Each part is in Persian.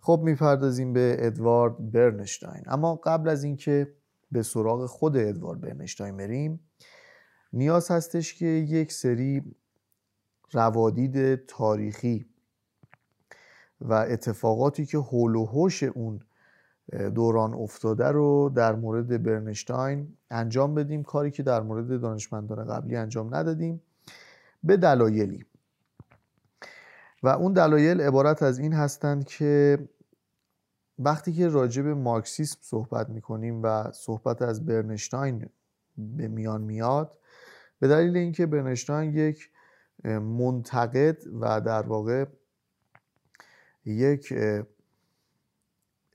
خب می‌پردازیم به ادوارد برنشتاین. اما قبل از اینکه به سراغ خود ادوارد برنشتاین بریم نیاز هستش که یک سری روادید تاریخی و اتفاقاتی که حول و حوش اون دوران افتاده رو در مورد برنشتاین انجام بدیم. کاری که در مورد دانشمندان قبلی انجام ندادیم. به دلایلی. و اون دلایل عبارت از این هستند که وقتی که راجع به مارکسیسم صحبت می‌کنیم و صحبت از برنشتاین به میان میاد به دلیل اینکه برنشتاین یک منتقد و در واقع یک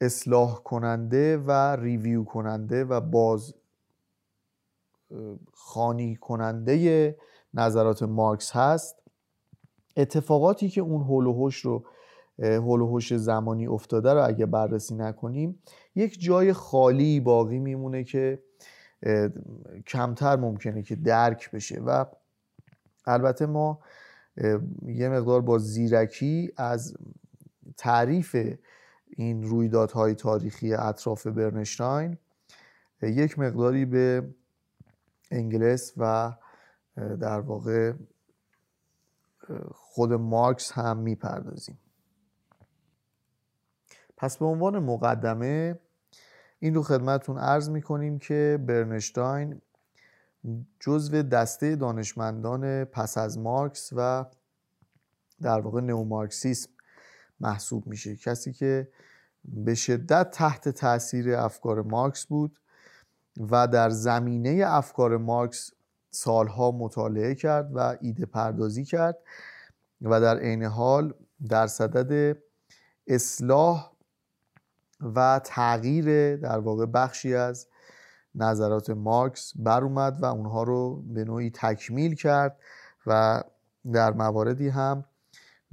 اصلاح کننده و ریویو کننده و باز خانی کننده نظرات مارکس هست اتفاقاتی که اون هول و رو هول و زمانی افتاده رو اگه بررسی نکنیم یک جای خالی باقی میمونه که کمتر ممکنه که درک بشه و البته ما یه مقدار با زیرکی از تعریف این رویدادهای تاریخی اطراف برنشتاین یک مقداری به انگلس و در واقع خود مارکس هم می‌پردازیم. پس به عنوان مقدمه این رو خدمتون عرض می‌کنیم که برنشتاین جزو دسته دانشمندان پس از مارکس و در واقع نئومارکسیسم محسوب میشه. کسی که به شدت تحت تاثیر افکار مارکس بود و در زمینه افکار مارکس سالها مطالعه کرد و ایده پردازی کرد و در عین حال در صدد اصلاح و تغییر در واقع بخشی از نظرات مارکس بر اومد و اونها رو به نوعی تکمیل کرد و در مواردی هم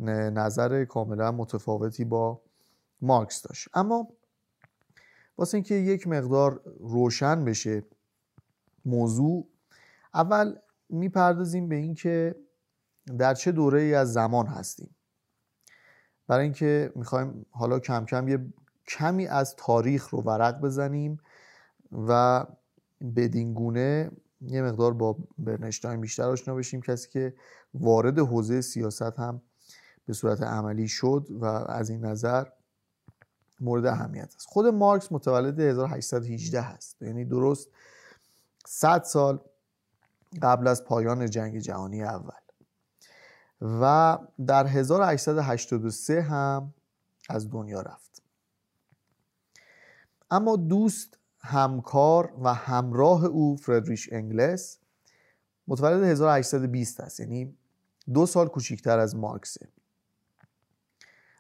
نظر کاملا متفاوتی با مارکس داشت. اما واسه اینکه یک مقدار روشن بشه موضوع اول می‌پردازیم به اینکه در چه دوره ای از زمان هستیم. برای اینکه می‌خوایم حالا کم کم یه کمی از تاریخ رو ورق بزنیم و بدین گونه یه مقدار با برنشتاین بیشتر آشنا بشیم. کسی که وارد حوزه سیاست هم به صورت عملی شد و از این نظر مورد اهمیت است. خود مارکس متولد 1818 هست. یعنی درست 100 سال قبل از پایان جنگ جهانی اول. و در 1883 هم از دنیا رفت. اما دوست همکار و همراه او فردریش انگلس متولد 1820 است. یعنی دو سال کوچیکتر از مارکسه.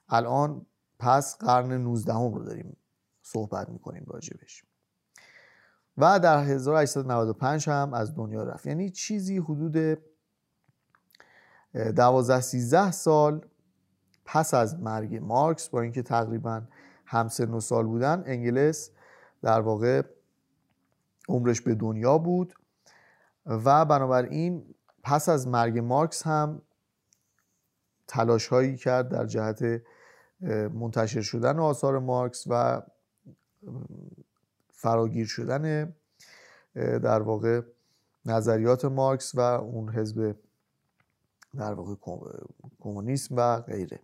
الان پس قرن 19 هم رو داریم صحبت می‌کنیم راجبش. و در 1895 هم از دنیا رفت. یعنی چیزی حدود 12 13 سال پس از مرگ مارکس با اینکه تقریبا همسن و سال بودن انگلس در واقع عمرش به دنیا بود و بنابراین پس از مرگ مارکس هم تلاش هایی کرد در جهت منتشر شدن آثار مارکس و فراگیر شدن در واقع نظریات مارکس و اون حزب در واقع کمونیسم و غیره.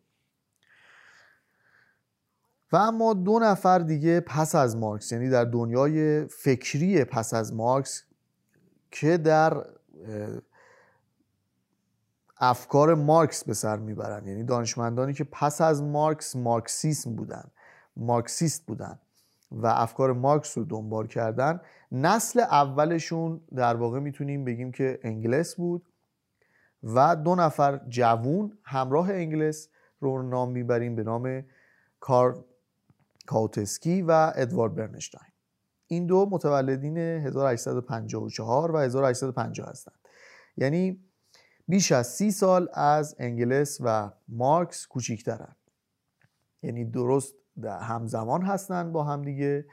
و اما دو نفر دیگه پس از مارکس یعنی در دنیای فکری پس از مارکس که در افکار مارکس به سر می‌برن. یعنی دانشمندانی که پس از مارکس مارکسیسم بودن مارکسیست بودن. و افکار مارکس رو دنبال کردن. نسل اولشون در واقع می‌تونیم بگیم که انگلس بود و دو نفر جوون همراه انگلس رو نام می‌بریم به نام کار کاوتسکی و ادوارد برنشتاین. این دو متولدین 1854 و 1850 هستند. یعنی بیش از سی سال از انگلس و مارکس کوچیکترن. یعنی درست همزمان هستن با همدیگه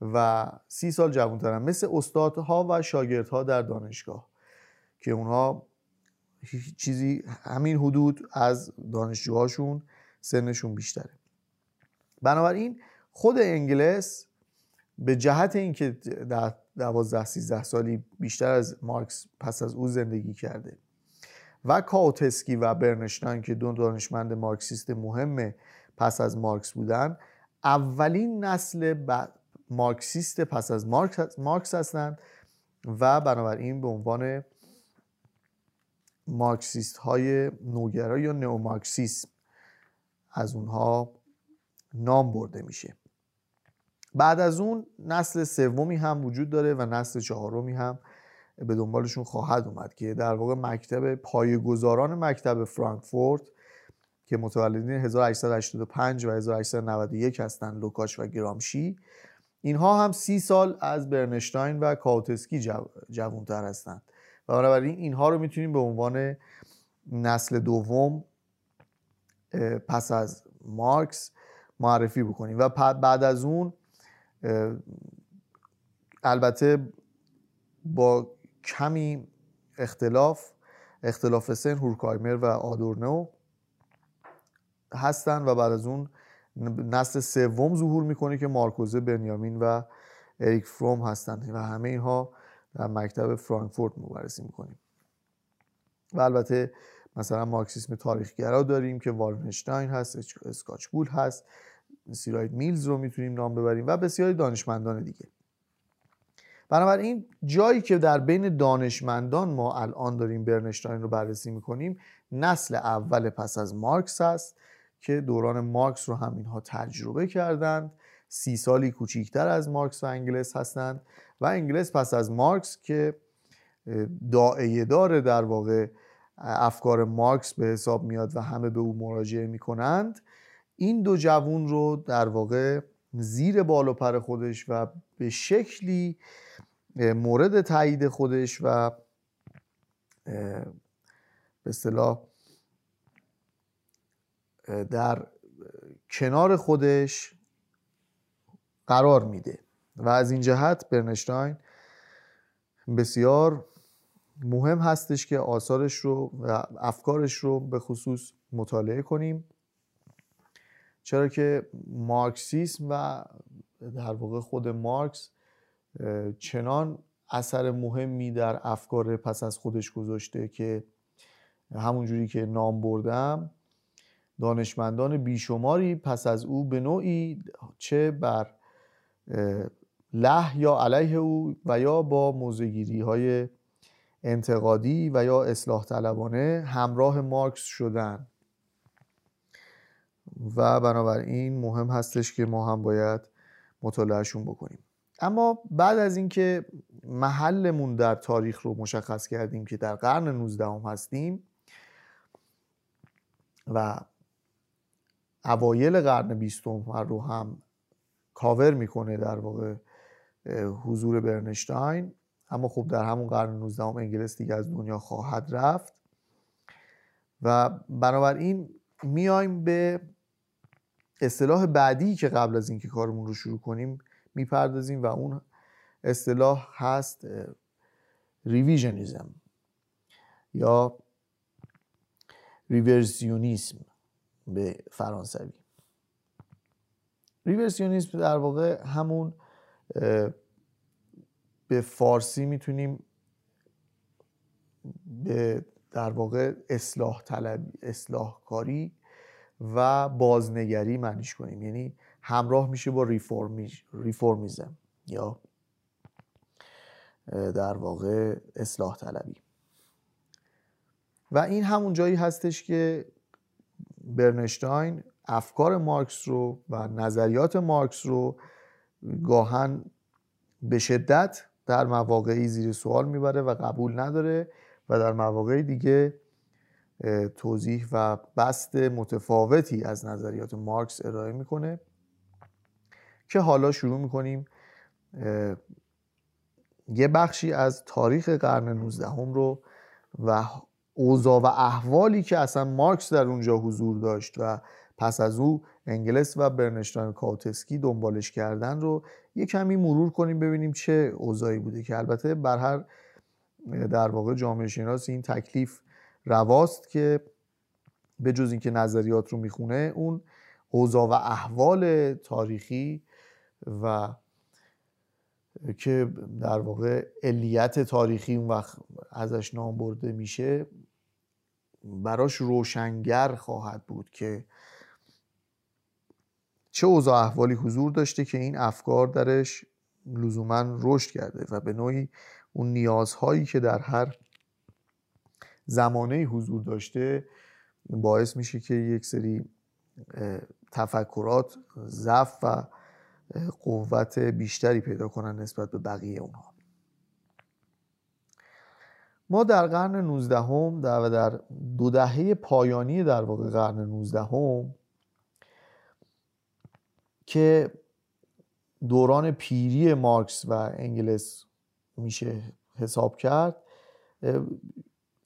و سی سال جوانترن. مثل استادها و شاگردها در دانشگاه که اونها چیزی همین حدود از دانشجوهاشون سنشون بیشتره. بنابراین خود انگلس به جهت اینکه در 12 13 سالی بیشتر از مارکس پس از او زندگی کرده و کاوتسکی و برنشتاین که دو دانشمند مارکسیست مهم پس از مارکس بودن. اولین نسل مارکسیست پس از مارکس هستند و بنابراین به عنوان مارکسیست های نوگرا یا نئومارکسیسم از اونها نام برده میشه. بعد از اون نسل سومی هم وجود داره و نسل چهارمی هم به دنبالشون خواهد اومد که در واقع مکتب پایه‌گذاران مکتب فرانکفورت که متولدین 1885 و 1891 هستند لوکاش و گرامشی. اینها هم سی سال از برنشتاین و کاوتسکی جو... جوانتر هستند و بنابراین اینها رو می‌تونیم به عنوان نسل دوم پس از مارکس معرفی بکنیم. و بعد از اون البته با کمی اختلاف اختلاف سن هورکایمر و آدورنو. هستن و بعد از اون نسل سوم ظهور می‌کنه که مارکوزه بنیامین و اریک فروم هستند و همه اینها در مکتب فرانکفورت مبارزه می‌کنیم. و البته مثلا مارکسیسم تاریخگرا داریم که وارنشتاین هست اسکاچبول هست. سیراید میلز رو می‌تونیم نام ببریم و بسیاری دانشمندان دیگه. بنابراین جایی که در بین دانشمندان ما الان داریم برنشتاین رو بررسی می‌کنیم نسل اول پس از مارکس هست. که دوران مارکس رو هم اینها تجربه کردند. سی سالی کوچیکتر از مارکس و انگلس هستند و انگلس پس از مارکس که داعیه داره در واقع افکار مارکس به حساب میاد و همه به او مراجعه می‌کنند. این دو جوون رو در واقع زیر بال و پر خودش و به شکلی مورد تایید خودش و به اصطلاح در کنار خودش قرار میده. و از این جهت برنشتاین بسیار مهم هستش که آثارش رو و افکارش رو به خصوص مطالعه کنیم. چرا که مارکسیسم و در واقع خود مارکس چنان اثر مهمی در افکار پس از خودش گذاشته که همونجوری که نام بردم دانشمندان بیشماری پس از او به نوعی چه بر له یا علیه او و یا با موزگیری های انتقادی و یا اصلاح طلبانه همراه مارکس شدن. و بنابراین مهم هستش که ما هم باید مطالعهشون بکنیم. اما بعد از اینکه محلمون در تاریخ رو مشخص کردیم که در قرن 19 هم هستیم و اوایل قرن بیستم رو هم کاور می‌کنه در واقع حضور برنشتاین. اما خب در همون قرن 19 هم انگلیس دیگه از دنیا خواهد رفت. و بنابراین میایم به اصطلاح بعدی که قبل از اینکه کارمون رو شروع کنیم می‌پردازیم و اون اصطلاح هست revisionism یا révisionnisme به فرانسوی. révisionnisme در واقع همون به فارسی می‌تونیم به در واقع اصلاح طلب اصلاح کاری و بازنگری معنیش کنیم. یعنی همراه میشه با ریفورمیزم یا در واقع اصلاح طلبی. و این همون جایی هستش که برنشتاین افکار مارکس رو و نظریات مارکس رو گاهن به شدت در مواقعی زیر سوال می‌بره و قبول نداره و در مواقع دیگه توضیح و بست متفاوتی از نظریات مارکس ارائه می‌کنه که حالا شروع می‌کنیم یه بخشی از تاریخ قرن 19 هم رو و اوضاع و احوالی که اصلا مارکس در اونجا حضور داشت و پس از او انگلس و برنشتاین کاوتسکی دنبالش کردن رو یه کمی مرور کنیم ببینیم چه اوضاعی بوده که البته بر هر در واقع جامعه شناس این تکلیف رواست که به جز اینکه نظریات رو می‌خونه اون اوضاع و احوال تاریخی و که در واقع علیت تاریخی اون وقت ازش نام برده میشه براش روشنگر خواهد بود که چه اوضاع احوالی حضور داشته که این افکار درش لزوما رشد کرده و به نوعی اون نیازهایی که در هر زمانه حضور داشته باعث میشه که یک سری تفکرات ضعف و قوت بیشتری پیدا کنن نسبت به بقیه اونها. ما در قرن 19 هم در و در دو دهه پایانی در واقع قرن 19 هم که دوران پیری مارکس و انگلس میشه حساب کرد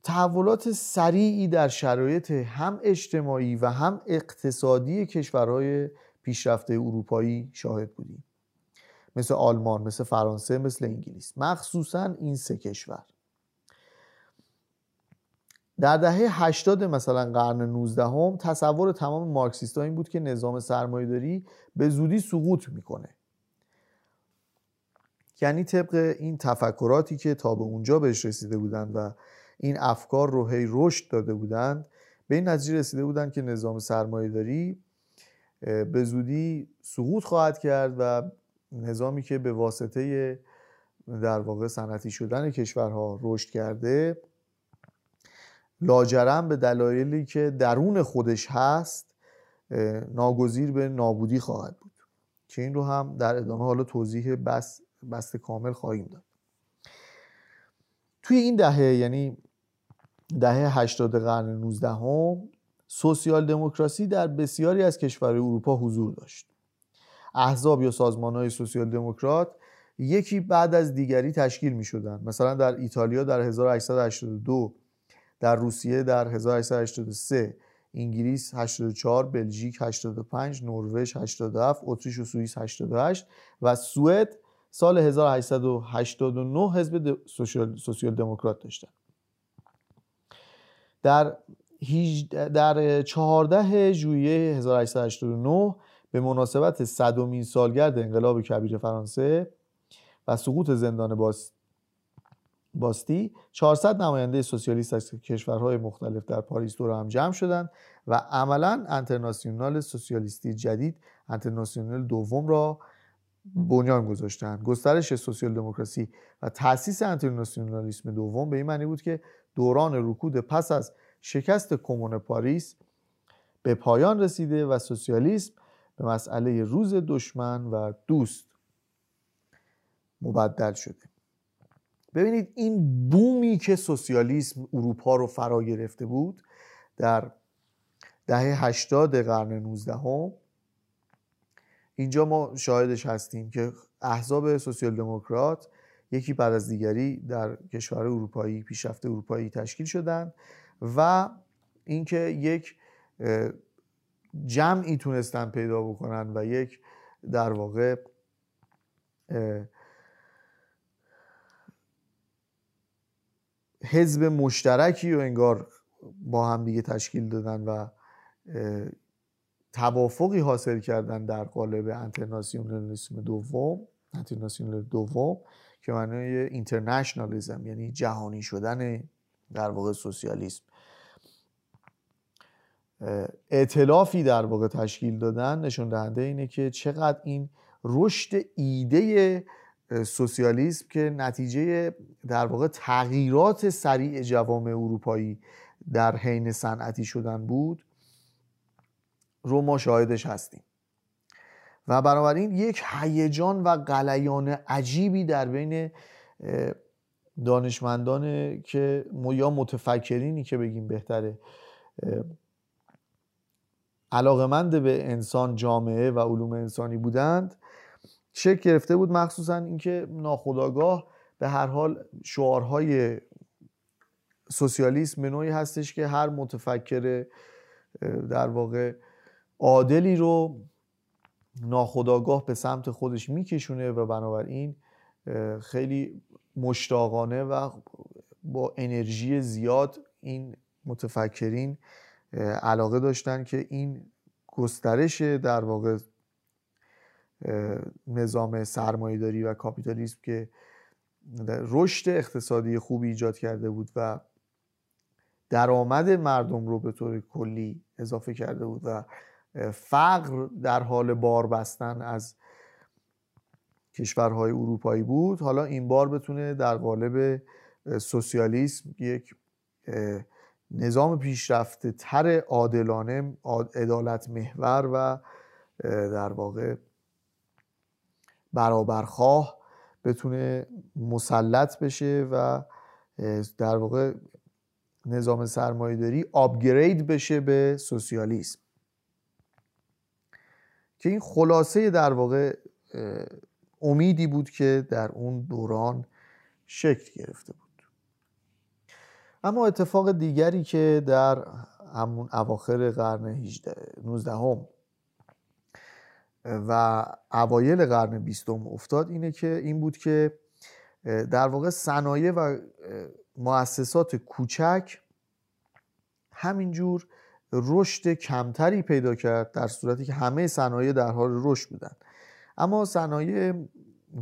تحولات سریعی در شرایط هم اجتماعی و هم اقتصادی کشورهای پیشرفته اروپایی شاهد بودیم. مثل آلمان، مثل فرانسه، مثل انگلیس. مخصوصا این سه کشور. در دهه 80 مثلا قرن 19 هم تصور تمام مارکسیست این بود که نظام سرمایهداری به زودی سقوط می‌کنه. یعنی طبق این تفکراتی که تا به اونجا بهش رسیده بودند و این افکار رو هی رشد داده بودند به این نتیجه رسیده بودند که نظام سرمایهداری به زودی سقوط خواهد کرد و نظامی که به واسطه در واقع صنعتی شدن کشورها رشد کرده لاجرم به دلایلی که درون خودش هست ناگزیر به نابودی خواهد بود. که این رو هم در ادامه حالا توضیح بس بست کامل خواهیم داد. توی این دهه یعنی دهه 80 قرن 19 هم سوسیال دموکراسی در بسیاری از کشورهای اروپا حضور داشت. احزاب یا سازمان های سوسیال دموکرات یکی بعد از دیگری تشکیل می شدن مثلا در ایتالیا در 1882 در روسیه در 1883 انگلیس 84 بلژیک 85 نروژ 87 اتریش و سوئیس 88 و سوئد سال 1889 حزب سوسیال دموکرات داشتن. در در 14 ژوئیه 1889 به مناسبت صدومین سالگرد انقلاب کبیر فرانسه و سقوط زندان باست باستی 400 نماینده سوسیالیست از کشورهای مختلف در پاریس دور هم جمع شدند و عملا انترناسیونال سوسیالیستی جدید انترناسیونال دوم را بنیان گذاشتند. گسترش سوسیال دموکراسی و تاسیس انترناسیونالیسم دوم به این معنی بود که دوران رکود پس از شکست کمون پاریس به پایان رسیده و سوسیالیسم به مسئله روز دشمن و دوست مبدل شده. ببینید این بومی که سوسیالیسم اروپا رو فرا گرفته بود در دهه 80 قرن 19 هم اینجا ما شاهدش هستیم که احزاب سوسیال دموکرات یکی بعد از دیگری در کشور اروپایی پیشرفته اروپایی تشکیل شدند و اینکه یک جمعی تونستن پیدا بکنن و یک در واقع حزب مشترکی و انگار با هم دیگه تشکیل دادن و توافقی حاصل کردن در قالب انترناسیونالیسم دوم انترناسیونال دوم که معنای اینترنشنالیزم یعنی جهانی شدن در واقع سوسیالیسم. اعتلافی در واقع تشکیل دادن نشون دهنده اینه که چقدر این رشد ایده سوسیالیسم که نتیجه در واقع تغییرات سریع جوامع اروپایی در حین صنعتی شدن بود رو ما شاهدش هستیم. و بنابراین یک هیجان و قلیان عجیبی در بین دانشمندان که یا متفکرینی که بگیم بهتره علاقمند به انسان جامعه و علوم انسانی بودند شکل گرفته بود مخصوصا اینکه ناخداگاه به هر حال شعارهای سوسیالیسم به نوعی هستش که هر متفکر در واقع عادلی رو ناخداگاه به سمت خودش میکشونه و بنابراین خیلی مشتاقانه و با انرژی زیاد این متفکرین علاقه داشتن که این گسترش در واقع نظام سرمایهداری و کاپیتالیسم که رشد اقتصادی خوبی ایجاد کرده بود و درآمد مردم رو به طور کلی اضافه کرده بود و فقر در حال بار بستن از کشورهای اروپایی بود. حالا این بار بتونه در قالب سوسیالیسم یک نظام پیشرفته تر عادلانه عدالت محور و در واقع برابرخواه بتونه مسلط بشه و در واقع نظام سرمایه داری آپگرید بشه به سوسیالیسم. که این خلاصه در واقع امیدی بود که در اون دوران شکل گرفته بود. اما اتفاق دیگری که در همون اواخر قرن 19 هم و اوایل قرن بیستم افتاد اینه که این بود که در واقع صنایع و مؤسسات کوچک همینجور رشد کمتری پیدا کرد در صورتی که همه صنایع در حال رشد بودن. اما صنایع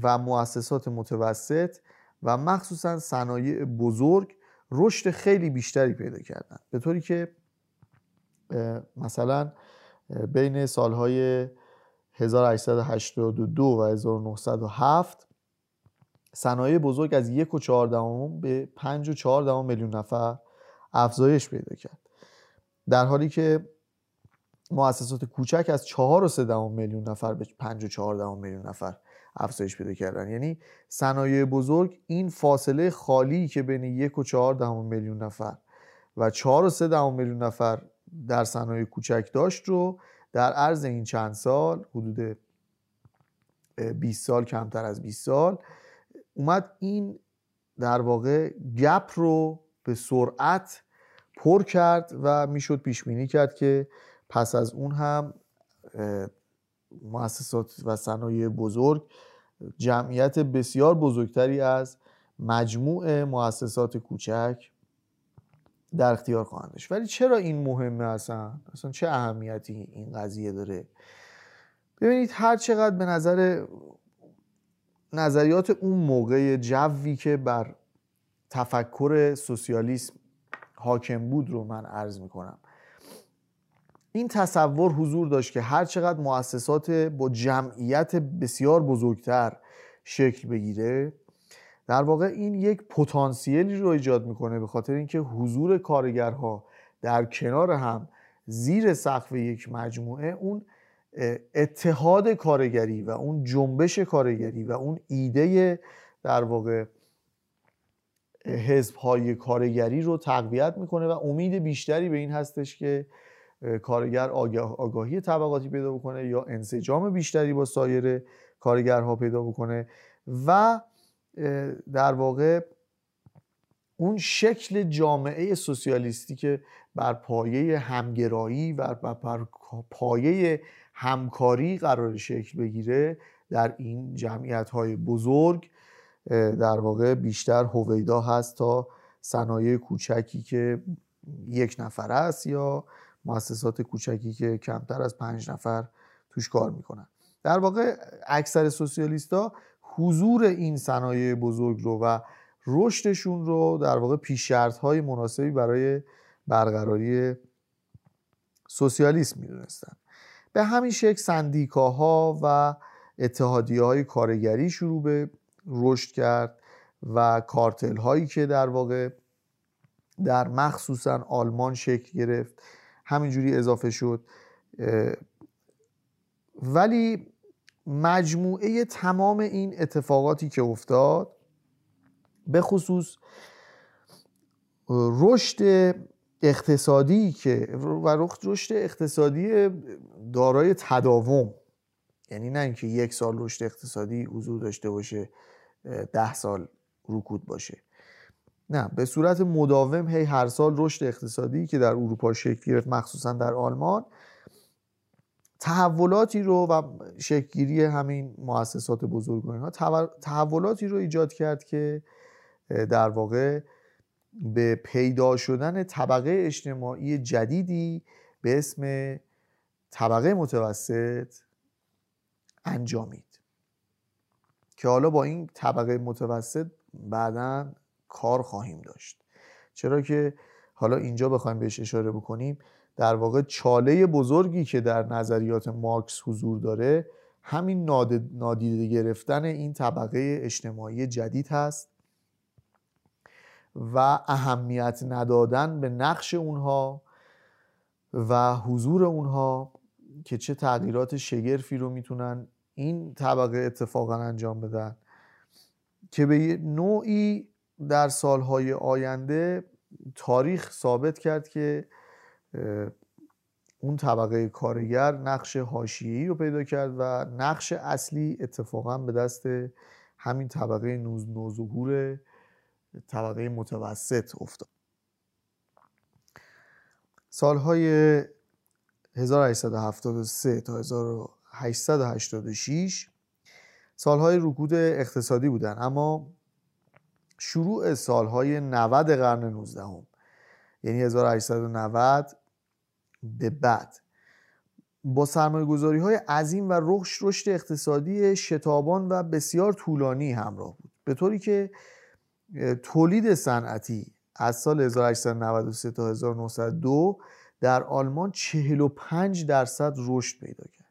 و مؤسسات متوسط و مخصوصا صنایع بزرگ رشد خیلی بیشتری پیدا کردن. به طوری که مثلا بین سالهای 1882 و 1907 صنایع بزرگ از یک و چهاردهم به پنج و چهاردهم میلیون نفر افزایش پیدا کرد. در حالی که مؤسسات کوچک از چهار و سه میلیون نفر به پنج و چهاردهم میلیون نفر افزایش پیدا کردن. یعنی صنایع بزرگ این فاصله خالی که بین یک و چهار میلیون نفر و چهار و سه میلیون نفر در صنایع کوچک داشت رو در عرض این چند سال حدود 20 سال کمتر از 20 سال اومد این در واقع گپ رو به سرعت پر کرد و می‌شد پیش بینی کرد که پس از اون هم مؤسسات و صنایع بزرگ جمعیت بسیار بزرگتری از مجموع مؤسسات کوچک در اختیار خواهند داشت ولی چرا این مهمه اصلا؟ اصلا چه اهمیتی این قضیه داره؟ ببینید هر چقدر به نظر نظریات اون موقع جوی که بر تفکر سوسیالیسم حاکم بود رو من عرض می‌کنم. این تصور حضور داشت که هر چقدر مؤسسات با جمعیت بسیار بزرگتر شکل بگیره در واقع این یک پتانسیلی رو ایجاد می‌کنه به خاطر اینکه حضور کارگرها در کنار هم زیر سقف یک مجموعه اون اتحاد کارگری و اون جنبش کارگری و اون ایده در واقع حزب های کارگری رو تقویت می‌کنه و امید بیشتری به این هستش که کارگر آگاهی طبقاتی پیدا بکنه یا انسجام بیشتری با سایر کارگرها پیدا بکنه و در واقع اون شکل جامعه سوسیالیستی که بر پایه همگرایی و بر پایه همکاری قرار شکل بگیره در این جمعیت های بزرگ در واقع بیشتر هویدا هست تا صنایع کوچکی که یک نفر است یا مؤسسات کوچکی که کمتر از پنج نفر توش کار می‌کنن. در واقع اکثر سوسیالیستا حضور این صنایع بزرگ رو و رشدشون رو در واقع پیش های مناسبی برای برقراری سوسیالیسم می‌دونستن. به همین شکل سندیکاها و اتحادی های کارگری شروع به رشد کرد و کارتل هایی که در واقع در مخصوصا آلمان شکل گرفت همینجوری اضافه شد. ولی مجموعه تمام این اتفاقاتی که افتاد به خصوص رشد اقتصادی که و رشد اقتصادی دارای تداوم. یعنی نه اینکه یک سال رشد اقتصادی حضور داشته باشه ده سال رکود باشه. نه به صورت مداوم هی هر سال رشد اقتصادی که در اروپا شکل گرفت مخصوصا در آلمان تحولاتی رو و شکلگیری همین مؤسسات بزرگ ها تحولاتی رو ایجاد کرد که در واقع به پیدا شدن طبقه اجتماعی جدیدی به اسم طبقه متوسط انجامید. که حالا با این طبقه متوسط بعدا کار خواهیم داشت. چرا که حالا اینجا بخوایم بهش اشاره بکنیم در واقع چاله بزرگی که در نظریات مارکس حضور داره همین نادیده گرفتن این طبقه اجتماعی جدید هست و اهمیت ندادن به نقش اونها و حضور اونها که چه تغییرات شگرفی رو می‌تونن این طبقه اتفاقا انجام بدن. که به نوعی در سالهای آینده تاریخ ثابت کرد که اون طبقه کارگر نقش حاشیه‌ای رو پیدا کرد و نقش اصلی اتفاقا به دست همین طبقه نوظهور طبقه متوسط افتاد سالهای 1873 تا 1886 سالهای رکود اقتصادی بودن اما شروع سالهای 90 قرن 19 هم. یعنی 1890 به بعد. با سرمایه گذاری های عظیم و رشد رشد اقتصادی شتابان و بسیار طولانی همراه بود. به طوری که تولید صنعتی از سال 1893 تا 1902 در آلمان 45 درصد رشد پیدا کرد.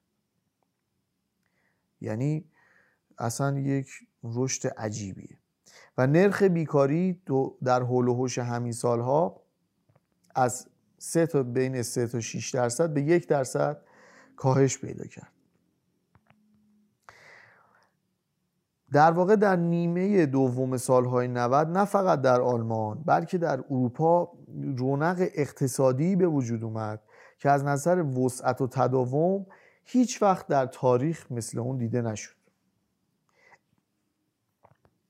یعنی اصلا یک رشد عجیبیه. و نرخ بیکاری در حول و حوش همین سالها از 3 تا بین 3 تا 6 درصد به یک درصد کاهش پیدا کرد. در واقع در نیمه دوم سالهای 90 نه فقط در آلمان بلکه در اروپا رونق اقتصادی به وجود اومد که از نظر وسعت و تداوم هیچ وقت در تاریخ مثل اون دیده نشد.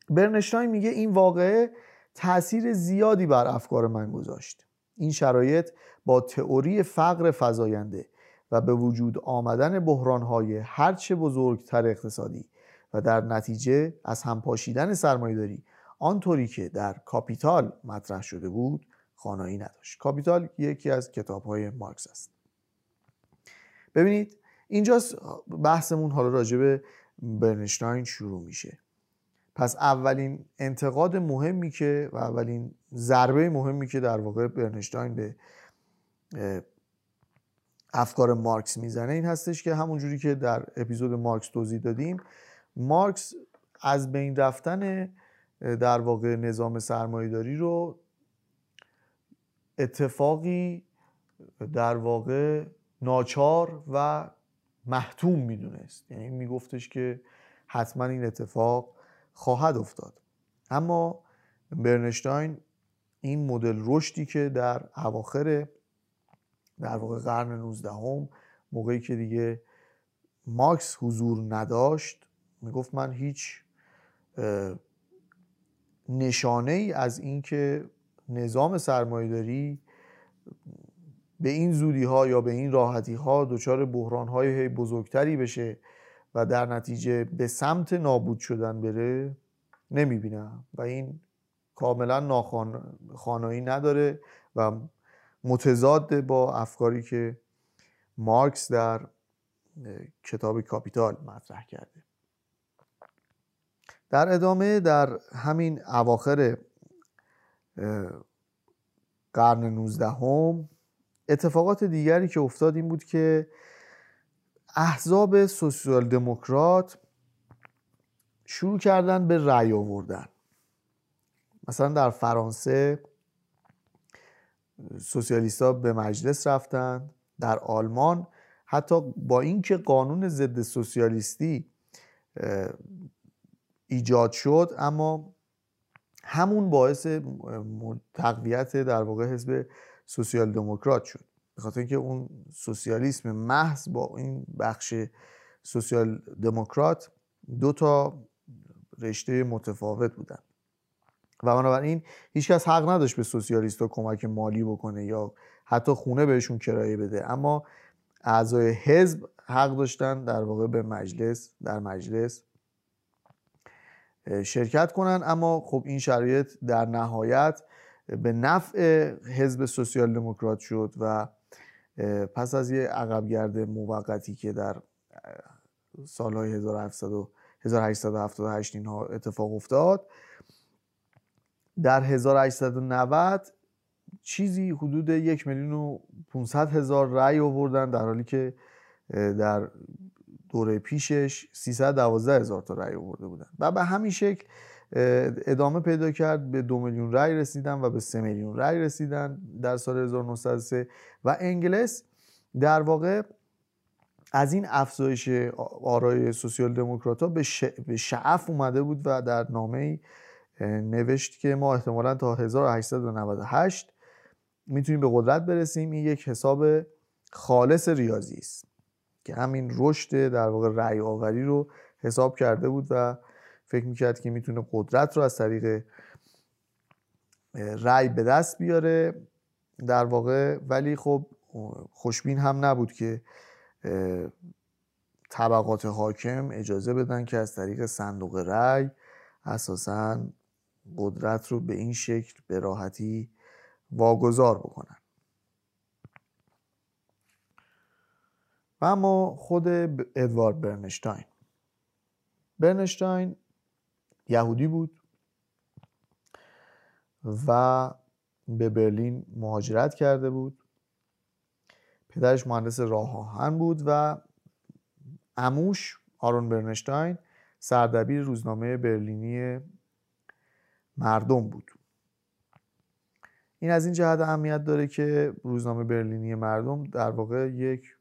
برنشتاین میگه این واقعه تاثیر زیادی بر افکار من گذاشت. این شرایط با تئوری فقر فزاینده و به وجود آمدن بحرانهای هرچه بزرگتر اقتصادی و در نتیجه از هم پاشیدن سرمایهداری آنطوری که در کاپیتال مطرح شده بود خوانایی نداشت. کاپیتال یکی از کتاب های مارکس است. ببینید اینجا بحثمون حالا راجع به برنشتاین شروع میشه. پس اولین انتقاد مهمی که و اولین ضربه مهمی که در واقع برنشتاین به افکار مارکس می‌زنه این هستش که همونجوری که در اپیزود مارکس توضیح دادیم مارکس از بین رفتن در واقع نظام سرمایهداری رو اتفاقی در واقع ناچار و محتوم می‌دونست. یعنی میگفتش که حتما این اتفاق خواهد افتاد. اما برنشتاین این مدل رشدی که در اواخر در واقع قرن 19 هم موقعی که دیگه مارکس حضور نداشت می‌گفت من هیچ نشانه ای از اینکه نظام سرمایهداری به این زودی ها یا به این راحتی ها دچار بحران های بزرگتری بشه و در نتیجه به سمت نابود شدن بره نمی‌بینم و این کاملا ناخانایی نداره و متضاد با افکاری که مارکس در کتاب کاپیتال مطرح کرده. در ادامه در همین اواخر قرن 19 هم اتفاقات دیگری که افتاد این بود که احزاب سوسیال دموکرات شروع کردن به رأی آوردن. مثلا در فرانسه سوسیالیست به مجلس رفتن در آلمان حتی با اینکه قانون ضد سوسیالیستی ایجاد شد اما همون باعث تقویت در واقع حزب سوسیال دموکرات شد. به خاطر اینکه اون سوسیالیسم محض با این بخش سوسیال دموکرات دو تا رشته متفاوت بودن. و بنابراین هیچکس حق نداشت به سوسیالیست کمک مالی بکنه یا حتی خونه بهشون کرایه بده. اما اعضای حزب حق داشتن در واقع به مجلس در مجلس شرکت کنن. اما خب این شرایط در نهایت به نفع حزب سوسیال دموکرات شد و پس از یه عقبگرد موقتی که در سالهای 1878 اینها اتفاق افتاد در 1890 چیزی حدود یک میلیون و 500 هزار رأی آوردن در حالی که در دوره پیشش 312 هزار تا رأی آورده بودن. و به همین شکل ادامه پیدا کرد به دو میلیون رأی رسیدن و به سه میلیون رأی رسیدن در سال 1903 و انگلس در واقع از این افزایش آرای سوسیال دموکرات به, به شعف اومده بود و در نامه نوشت که ما احتمالا تا 1898 می‌تونیم به قدرت برسیم. این یک حساب خالص ریاضی است که همین رشد در واقع رأی آوری رو حساب کرده بود و فکر می‌کرد که می‌تونه قدرت رو از طریق رأی به دست بیاره در واقع ولی خب خوشبین هم نبود که طبقات حاکم اجازه بدن که از طریق صندوق رأی اساسا قدرت رو به این شکل به راحتی واگذار بکنن. و اما خود ادوارد برنشتاین. برنشتاین یهودی بود و به برلین مهاجرت کرده بود. پدرش مهندس راه آهن بود و اموش آرون برنشتاین سردبیر روزنامه برلینی مردم بود. این از این جهت اهمیت داره که روزنامه برلینی مردم در واقع یک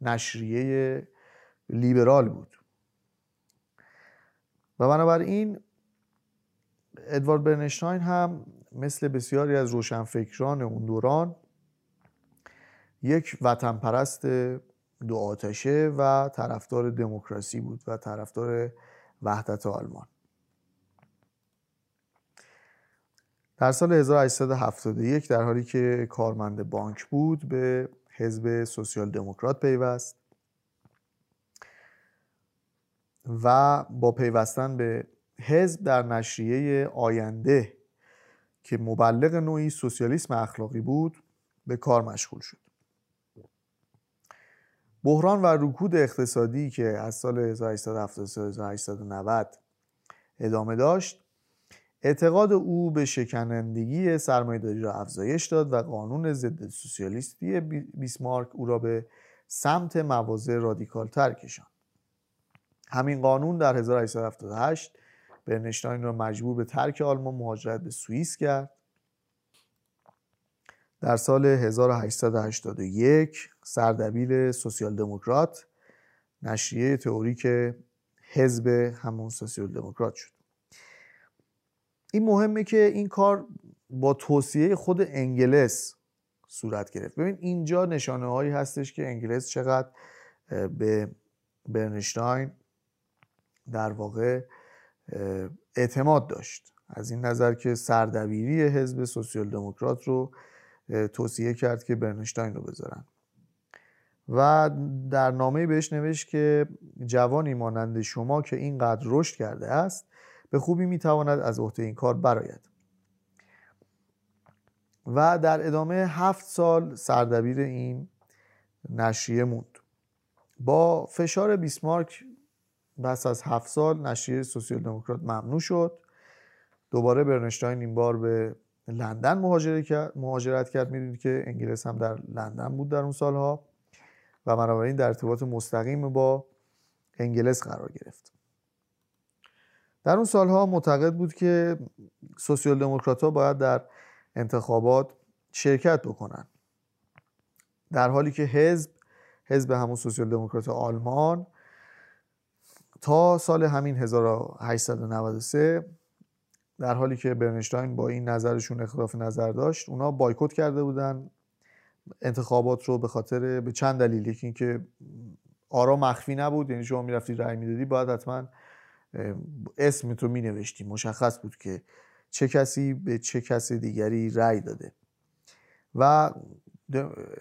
نشریه لیبرال بود. و بنابراین ادوارد برنشتاین هم مثل بسیاری از روشنفکران اون دوران یک وطن پرست دو آتشه و طرفدار دموکراسی بود و طرفدار وحدت آلمان. در سال 1871 در حالی که کارمند بانک بود به حزب سوسیال دموکرات پیوست. و با پیوستن به حزب در نشریه آینده که مبلغ نوعی سوسیالیسم اخلاقی بود به کار مشغول شد. بحران و رکود اقتصادی که از سال 1873 ادامه داشت اعتقاد او به شکنندگی سرمایهداری را افزایش داد و قانون ضد سوسیالیستی بیسمارک او را به سمت مواضع رادیکال تر کشاند. همین قانون در 1878 برنشتاین را مجبور به ترک آلمان مهاجرت به سوئیس کرد. در سال 1881 سردبیر سوسیال دموکرات نشریه تئوریک حزب همون سوسیال دموکرات شد. این مهمه که این کار با توصیه خود انگلس صورت گرفت. ببین اینجا نشانه هایی هستش که انگلس چقدر به برنشتاین در واقع اعتماد داشت. از این نظر که سردبیری حزب سوسیال دموکرات رو توصیه کرد که برنشتاین رو بذارن. و در نامه بهش نوشت که جوانی مانند شما که اینقدر رشد کرده است به خوبی می‌تواند از عهده این کار برآید. و در ادامه هفت سال سردبیر این نشریه موند. با فشار بیسمارک پس از هفت سال نشریه سوسیال دموکرات ممنوع شد. دوباره برنشتاین این بار به لندن مهاجرت کرد. می‌دونید که انگلیس هم در لندن بود در اون سالها و بنابراین در ارتباط مستقیم با انگلیس قرار گرفت. در اون سالها معتقد بود که سوسیال دموکرات ها باید در انتخابات شرکت بکنن. در حالی که حزب حزب همون سوسیال دموکرات آلمان تا سال همین 1893 در حالی که برنشتاین با این نظرشون اختلاف نظر داشت اونا بایکوت کرده بودن انتخابات رو به خاطر به چند دلیل. یکی اینکه آرا مخفی نبود یعنی شما می‌رفتی رأی می‌دادی باید حتما اسم تو می نوشتی مشخص بود که چه کسی به چه کس دیگری رأی داده. و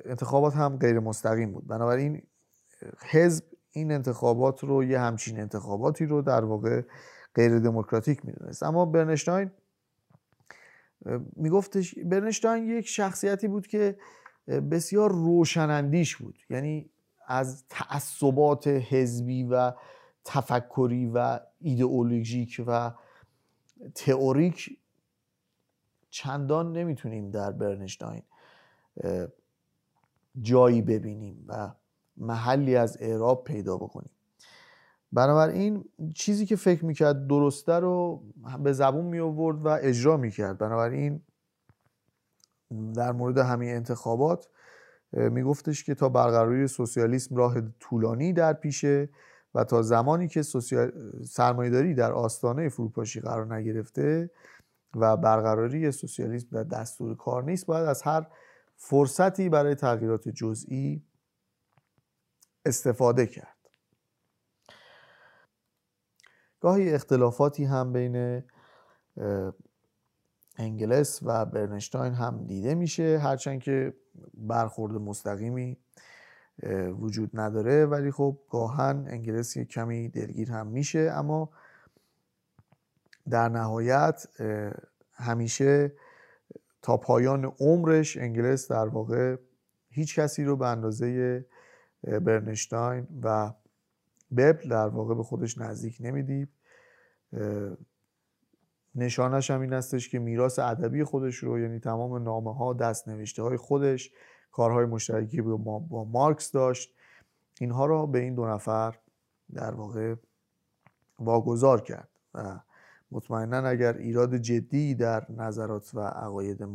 انتخابات هم غیر مستقیم بود. بنابراین حزب این انتخابات رو یه همچین انتخاباتی رو در واقع غیر دموکراتیک می‌دونست. اما برنشتاین میگفتش برنشتاین یک شخصیتی بود که بسیار روشنندیش بود. یعنی از تعصبات حزبی و تفکری و ایدئولوژیک و تئوریک چندان نمی‌تونیم در برنشتاین جایی ببینیم و محلی از اعراب پیدا بکنیم. بنابراین چیزی که فکر می‌کرد درسته رو به زبون می آورد و اجرا می‌کرد. بنابراین در مورد همین انتخابات میگفتش که تا برقراری سوسیالیسم راه طولانی در پیشه و تا زمانی که سوسیال... سرمایهداری در آستانه فروپاشی قرار نگرفته و برقراری سوسیالیسم در دستور کار نیست باید از هر فرصتی برای تغییرات جزئی استفاده کرد. گاهی اختلافاتی هم بین انگلس و برنشتاین هم دیده میشه هرچند که برخورد مستقیمی وجود نداره ولی خب گاهن انگلس یک کمی دلگیر هم میشه. اما در نهایت همیشه تا پایان عمرش انگلس در واقع هیچ کسی رو به اندازه برنشتاین و ببل در واقع به خودش نزدیک نمی‌دید نشانش هم این استش که میراث ادبی خودش رو یعنی تمام نامه ها دست نوشته های خودش کارهای مشترکی با, با مارکس داشت. اینها را به این دو نفر در واقع واگذار کرد و مطمئنا اگر ایراد جدی در نظرات و عقاید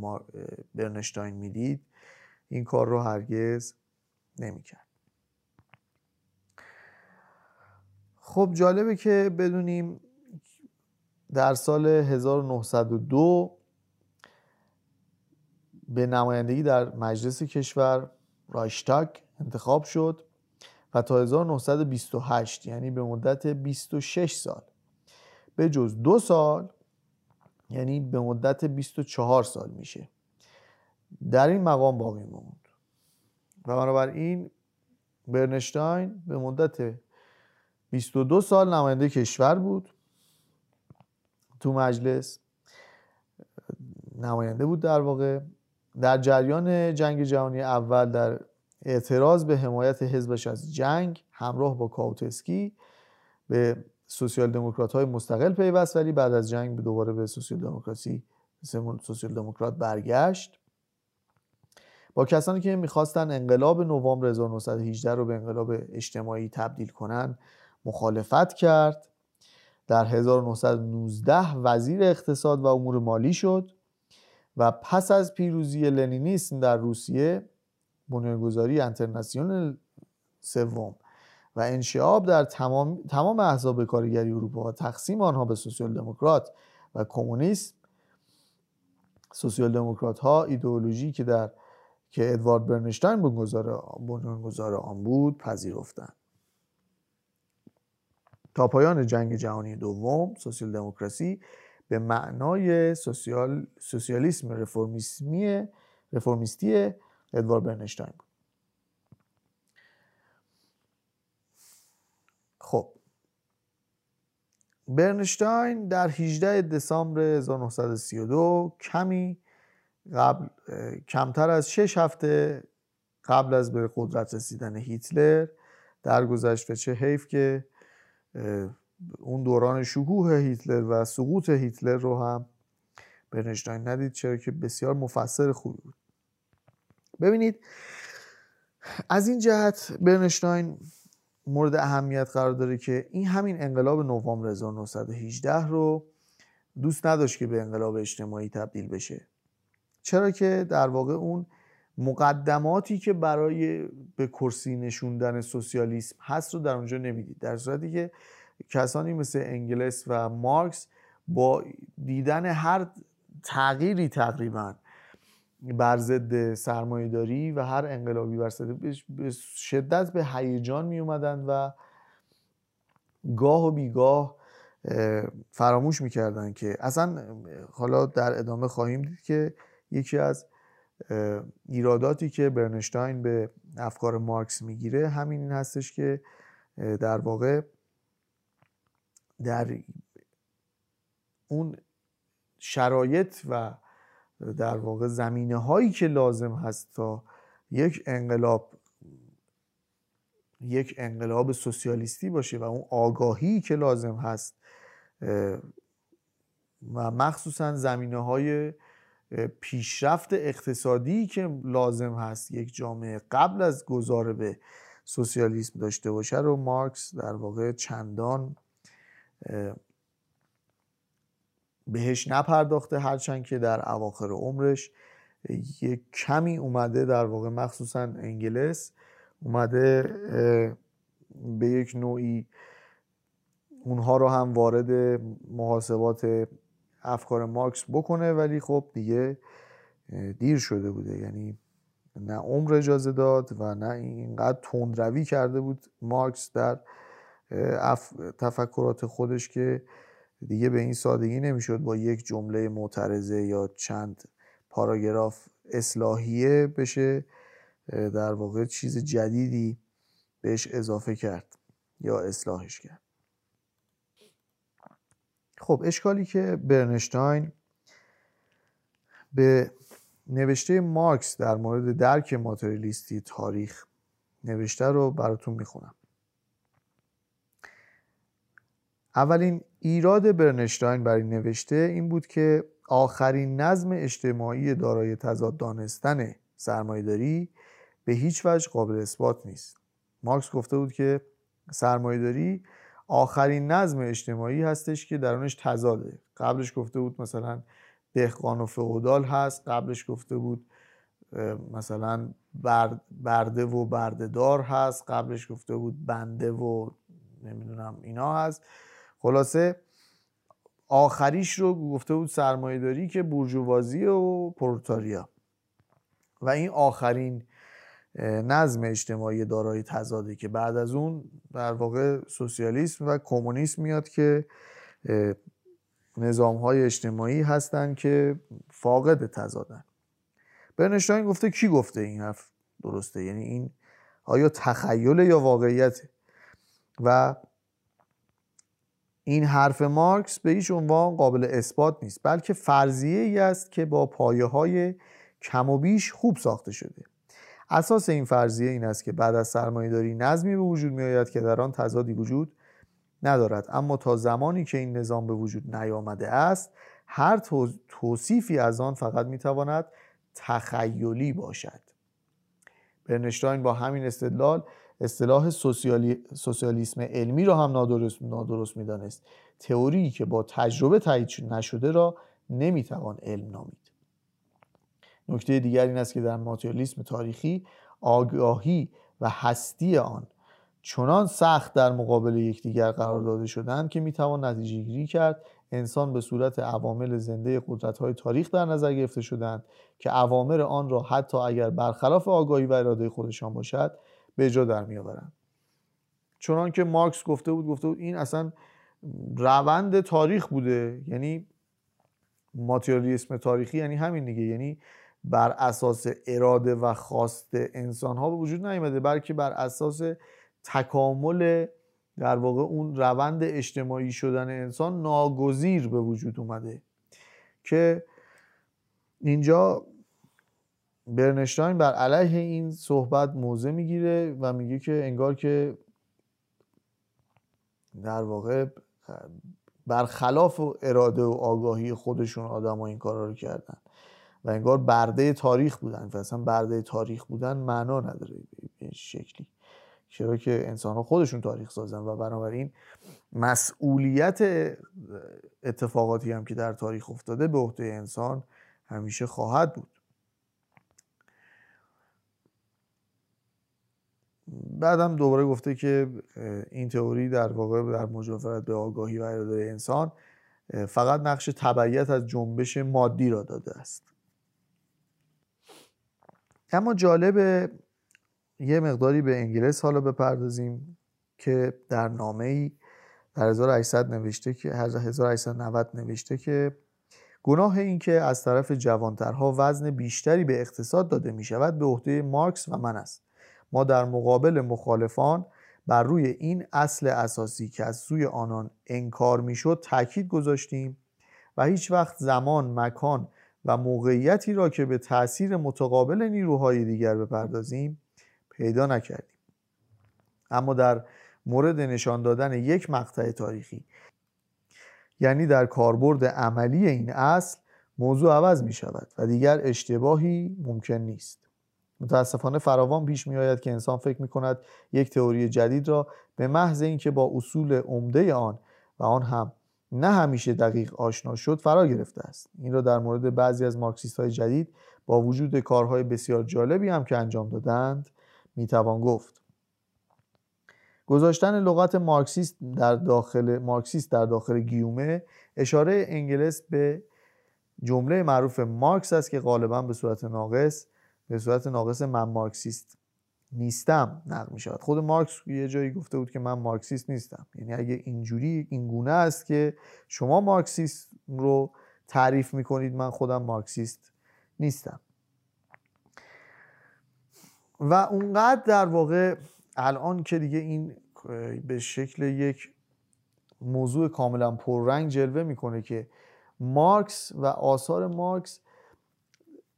برنشتاین می‌دید این کار رو هرگز نمی‌کرد. خب جالبه که بدونیم در سال 1902 به نمایندگی در مجلس کشور رایشتاگ انتخاب شد و تا 1928 یعنی به مدت 26 سال به جز دو سال یعنی به مدت 24 سال میشه. در این مقام باقی موند. و بنابراین برنشتاین به مدت 22 سال نماینده کشور بود. تو مجلس نماینده بود در واقع. در جریان جنگ جهانی اول در اعتراض به حمایت حزبش از جنگ همراه با کاوتسکی به سوسیال دموکرات های مستقل پیوست ولی بعد از جنگ دوباره به سوسیال دموکراسی سوسیال دموکرات برگشت. با کسانی که می‌خواستن انقلاب نوامبر 1918 رو به انقلاب اجتماعی تبدیل کنن مخالفت کرد. در 1919 وزیر اقتصاد و امور مالی شد و پس از پیروزی لنینیسم در روسیه بنیانگذاری انترناسیونال سوم و انشعاب در تمام, تمام احزاب کارگری اروپا و تقسیم آنها به سوسیال دموکرات و کمونیسم. سوسیال دموکرات ها ایدئولوژی که در که ادوارد برنشتاین بنیانگذار آن بود پذیرفتند. تا پایان جنگ جهانی دوم سوسیال دموکراسی به معنای سوسیال سوسیالیسم رفرمیسمی رفرمیستی ادوارد برنشتاین بود. خب. برنشتاین در 18 دسامبر 1932 کمی قبل کمتر از 6 هفته قبل از به قدرت رسیدن هیتلر درگذشت و چه حیف که اون دوران شکوه هیتلر و سقوط هیتلر رو هم برنشتاین ندید چرا که بسیار مفسر خوبی بود. ببینید از این جهت برنشتاین مورد اهمیت قرار داره که این همین انقلاب نوامبر 1918 رو دوست نداشت که به انقلاب اجتماعی تبدیل بشه. چرا که در واقع اون مقدماتی که برای به کرسی نشوندن سوسیالیسم هست رو در اونجا نمی‌دید. در صورتی که کسانی مثل انگلس و مارکس با دیدن هر تغییری تقریبا بر ضد سرمایهداری و هر انقلابی بر به شدت به هیجان می اومدن و گاه و بیگاه فراموش می‌کردن که اصلا حالا در ادامه خواهیم دید که یکی از ایراداتی که برنشتاین به افکار مارکس می‌گیره همین این هستش که در واقع در اون شرایط و در واقع زمینه هایی که لازم هست تا یک انقلاب یک انقلاب سوسیالیستی باشه و اون آگاهی که لازم هست و مخصوصا زمینه های پیشرفت اقتصادی که لازم هست یک جامعه قبل از گذار به سوسیالیسم داشته باشه رو مارکس در واقع چندان بهش نپرداخته هرچند که در اواخر عمرش یک کمی اومده در واقع مخصوصا انگلس اومده به یک نوعی اونها رو هم وارد محاسبات افکار مارکس بکنه ولی خب دیگه دیر شده بوده. یعنی نه عمر اجازه داد و نه اینقدر تندروی کرده بود مارکس در تفکرات خودش که دیگه به این سادگی نمی‌شد با یک جمله معترضه یا چند پاراگراف اصلاحیه بشه در واقع چیز جدیدی بهش اضافه کرد یا اصلاحش کرد. خب اشکالی که برنشتاین به نوشته مارکس در مورد درک ماتریالیستی تاریخ نوشته رو براتون می‌خونم. اولین ایراد برنشتاین برای نوشته این بود که آخرین نظم اجتماعی دارای تضاد دانستن سرمایهداری به هیچ وجه قابل اثبات نیست. مارکس گفته بود که سرمایهداری آخرین نظم اجتماعی هستش که درونش تضاده. قبلش گفته بود مثلا دهقان و فئودال هست قبلش گفته بود مثلا برده و بردهدار هست قبلش گفته بود بنده و نمی‌دونم اینا هست. خلاصه آخریش رو گفته بود سرمایه داری که برجوازی و پرولتاریا و این آخرین نظم اجتماعی دارای تضاده که بعد از اون در واقع سوسیالیسم و کمونیسم میاد که نظام های اجتماعی هستند که فاقد تضادن. برنشتاین گفته کی گفته این حرف درسته؟ یعنی این آیا تخیل یا واقعیت؟ و این حرف مارکس به هیچ عنوان قابل اثبات نیست بلکه فرضیه ای است که با پایه های کم و بیش خوب ساخته شده. اساس این فرضیه این است که بعد از سرمایهداری نظمی به وجود می آید که در آن تضادی وجود ندارد. اما تا زمانی که این نظام به وجود نیامده است هر توصیفی از آن فقط می تواند تخیلی باشد. برنشتاین با همین استدلال اصطلاح سوسیالی... سوسیالیسم علمی را هم نادرست, نادرست می‌دانست. تئوری که با تجربه تایید نشده را نمی‌توان علم نامید. نکته دیگر این است که در ماتریالیسم تاریخی آگاهی و هستی آن چنان سخت در مقابل یکدیگر قرار داده شدند که می‌توان نتیجه گیری کرد. انسان به صورت عوامل زنده قدرت های تاریخ در نظر گرفته شدند که عوامل آن را حتی اگر برخلاف آگاهی و اراده خودشان باشد به جا در میآورند. چنان که مارکس گفته بود گفته بود این اصلا روند تاریخ بوده. یعنی ماتریالیسم تاریخی یعنی همین دیگه. یعنی بر اساس اراده و خواست انسان ها به وجود نیامده بلکه بر اساس تکامل در واقع اون روند اجتماعی شدن انسان ناگزیر به وجود اومده. که اینجا برنشتاین بر علیه این صحبت موضع می‌گیره و میگه که انگار که در واقع برخلاف اراده و آگاهی خودشون آدم ها این کارا رو کردن. و انگار برده تاریخ بودن و اصلا برده تاریخ بودن معنا نداره به شکلی. چرا که انسان ها خودشون تاریخ سازن و بنابراین مسئولیت اتفاقاتی هم که در تاریخ افتاده به عهده انسان همیشه خواهد بود. بعدم دوباره گفته که این تئوری در واقع در مجاورت به آگاهی و اراده انسان فقط نقش تبعیت از جنبش مادی را داده است. اما جالب یه مقداری به انگلیس حالا بپردازیم که در نامه ای در 1800 نوشته که 1890 نوشته که گناه این که از طرف جوانترها وزن بیشتری به اقتصاد داده می شود به عهده مارکس و من است. ما در مقابل مخالفان بر روی این اصل اساسی که از سوی آنان انکار می‌شد تاکید گذاشتیم و هیچ وقت زمان مکان و موقعیتی را که به تاثیر متقابل نیروهای دیگر بپردازیم پیدا نکردیم. اما در مورد نشان دادن یک مقطع تاریخی یعنی در کاربرد عملی این اصل موضوع عوض می شود و دیگر اشتباهی ممکن نیست. متاسفانه فراوان پیش می آید که انسان فکر می کند یک تئوری جدید را به محض اینکه با اصول عمده آن و آن هم نه همیشه دقیق آشنا شد فرا گرفته است. این را در مورد بعضی از مارکسیست های جدید با وجود کارهای بسیار جالبی هم که انجام دادند می‌توان گفت. گذاشتن لغت مارکسیست در داخل مارکسیست در داخل گیومه اشاره انگلس به جمله معروف مارکس است که غالبا به صورت ناقص به صورت ناقص من مارکسیست. نیستم نقل می خود مارکس یه جایی گفته بود که من مارکسیست نیستم. یعنی اگه اینجوری این گونه است که شما مارکسیست رو تعریف می کنید من خودم مارکسیست نیستم. و اونقدر در واقع الان که دیگه این به شکل یک موضوع کاملا پررنگ جلوه می‌کنه که مارکس و آثار مارکس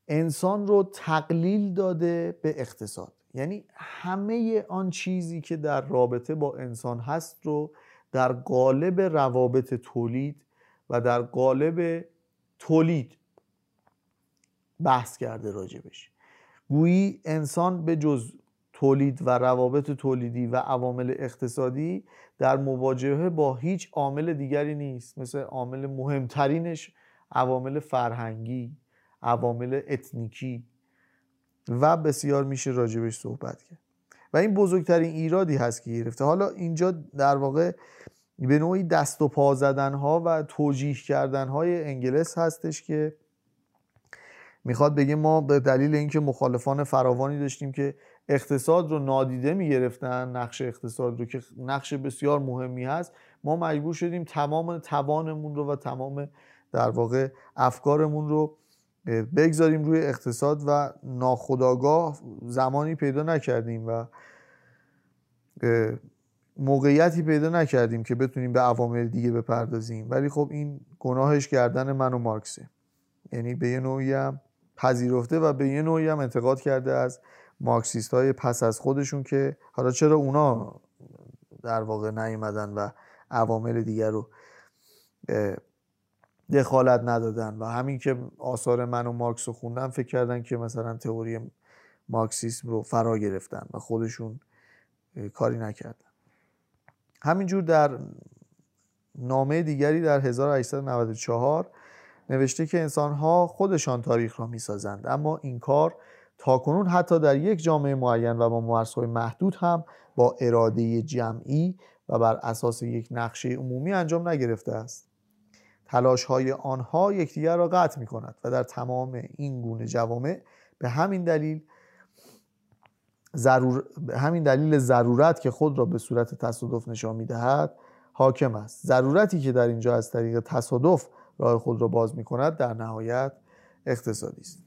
انسان رو تقلیل داده به اقتصاد. یعنی همه آن چیزی که در رابطه با انسان هست رو در قالب روابط تولید و در قالب تولید بحث کرده راجبش. گویی انسان به جز تولید و روابط تولیدی و عوامل اقتصادی در مواجهه با هیچ عامل دیگری نیست. مثل عامل مهمترینش عوامل فرهنگی عوامل اتنیکی. و بسیار میشه راجبش صحبت کرد. و این بزرگترین ایرادی هست که گرفته. حالا اینجا در واقع به نوعی دست و پا زدن ها و توجیه کردن های انگلس هستش که می‌خواد بگه ما به دلیل اینکه مخالفان فراوانی داشتیم که اقتصاد رو نادیده می‌گرفتن نقش اقتصاد رو که نقش بسیار مهمی هست ما مجبور شدیم تمام توانمون رو و تمام در واقع افکارمون رو بگذاریم روی اقتصاد و ناخداگاه زمانی پیدا نکردیم و موقعیتی پیدا نکردیم که بتونیم به عوامل دیگه بپردازیم. ولی خب این گناهش گردن من و مارکسه. یعنی به یه نوعی هم پذیرفته و به یه نوعی هم انتقاد کرده از مارکسیست های پس از خودشون که حالا چرا اونا در واقع نیومدن و عوامل دیگر رو دخالت ندادن و همین که آثار من و مارکس رو خوندن فکر کردن که مثلا تئوری مارکسیسم رو فرا گرفتن و خودشون کاری نکردن. همینجور در نامه دیگری در 1894 نوشته که انسانها خودشان تاریخ را می‌سازند اما این کار تاکنون حتی در یک جامعه معین و با مرزهای محدود هم با اراده جمعی و بر اساس یک نقشه عمومی انجام نگرفته است. تلاش های آنها یکدیگر را قطع می کند و در تمام این گونه جوامع به همین دلیل ضرور... به همین دلیل ضرورت که خود را به صورت تصادف نشان می دهد حاکم است. ضرورتی که در اینجا از طریق تصادف راه خود را باز می کند در نهایت اقتصادی است.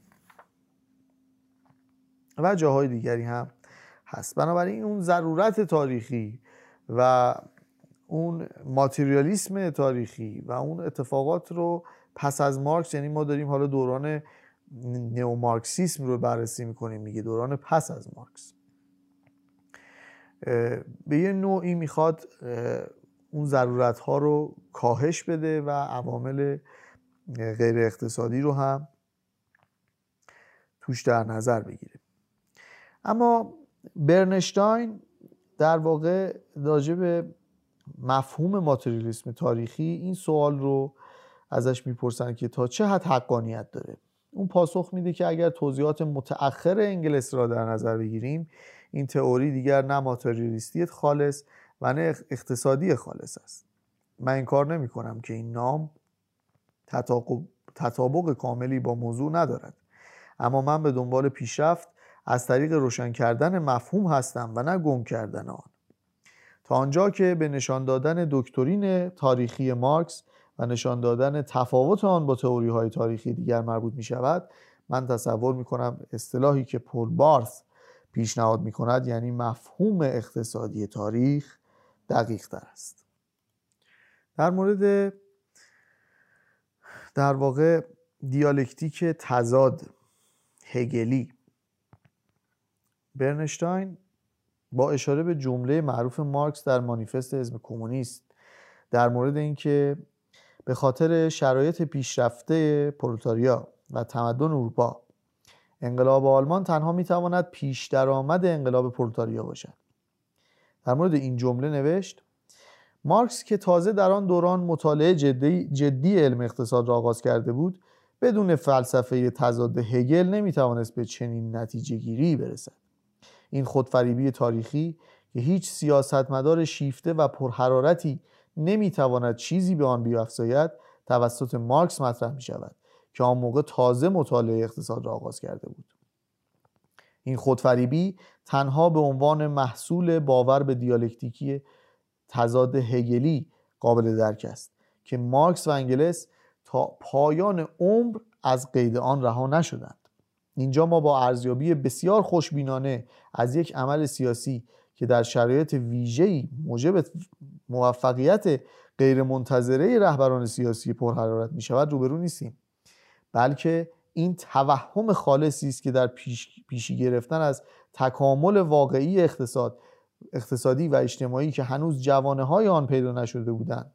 و جاهای دیگری هم هست. بنابراین اون ضرورت تاریخی و اون ماتریالیسم تاریخی و اون اتفاقات رو پس از مارکس یعنی ما داریم حالا دوران نئومارکسیسم رو بررسی می‌کنیم میگه دوران پس از مارکس. به یه نوعی می‌خواد اون ضرورت ها رو کاهش بده و عوامل غیر اقتصادی رو هم توش در نظر بگیره. اما برنشتاین در واقع راجع مفهوم ماتریالیسم تاریخی این سوال رو ازش می‌پرسن که تا چه حد حقانیت داره؟ اون پاسخ میده که اگر توضیحات متأخر انگلس را در نظر بگیریم این تئوری دیگر نه ماتریالیستی خالص و نه اقتصادی خالص است. من این کار نمی کنم که این نام تطابق کاملی با موضوع ندارد. اما من به دنبال پیشرفت از طریق روشن کردن مفهوم هستم و نه گم کردن آن. تا آنجا که به نشان دادن دکترین تاریخی مارکس و نشان دادن تفاوت آن با تئوری های تاریخی دیگر مربوط می شود من تصور می کنم اصطلاحی که پول بارث پیشنهاد می کند یعنی مفهوم اقتصادی تاریخ دقیق تر است. در مورد در واقع دیالکتیک تضاد هگلی برنشتاین با اشاره به جمله معروف مارکس در مانیفست حزب کمونیست در مورد اینکه به خاطر شرایط پیشرفته پرولتاریا و تمدن اروپا انقلاب آلمان تنها می‌تواند پیش درآمد انقلاب پرولتاریا باشد. در مورد این جمله نوشت مارکس که تازه در آن دوران مطالعه جدی, جدی علم اقتصاد را آغاز کرده بود بدون فلسفه تضاد هگل نمی‌توانست به چنین نتیجه گیری برسد. این خودفریبی تاریخی که هیچ سیاستمدار شیفته و پرحرارتی نمی‌تواند چیزی به آن بیافزاید توسط مارکس مطرح می شود که آن موقع تازه مطالعه اقتصاد را آغاز کرده بود. این خودفریبی تنها به عنوان محصول باور به دیالکتیکی تضاد هگلی قابل درک است که مارکس و انگلس تا پایان عمر از قید آن رها نشدند. اینجا ما با ارزیابی بسیار خوشبینانه از یک عمل سیاسی که در شرایط ویژه‌ای موجب موفقیت غیرمنتظره رهبران سیاسی پرحرارت می شود روبرو نیستیم. بلکه این توهم خالصی است که در پیش، پیشی گرفتن از تکامل واقعی اقتصاد اقتصادی و اجتماعی که هنوز جوانه های آن پیدا نشده بودند.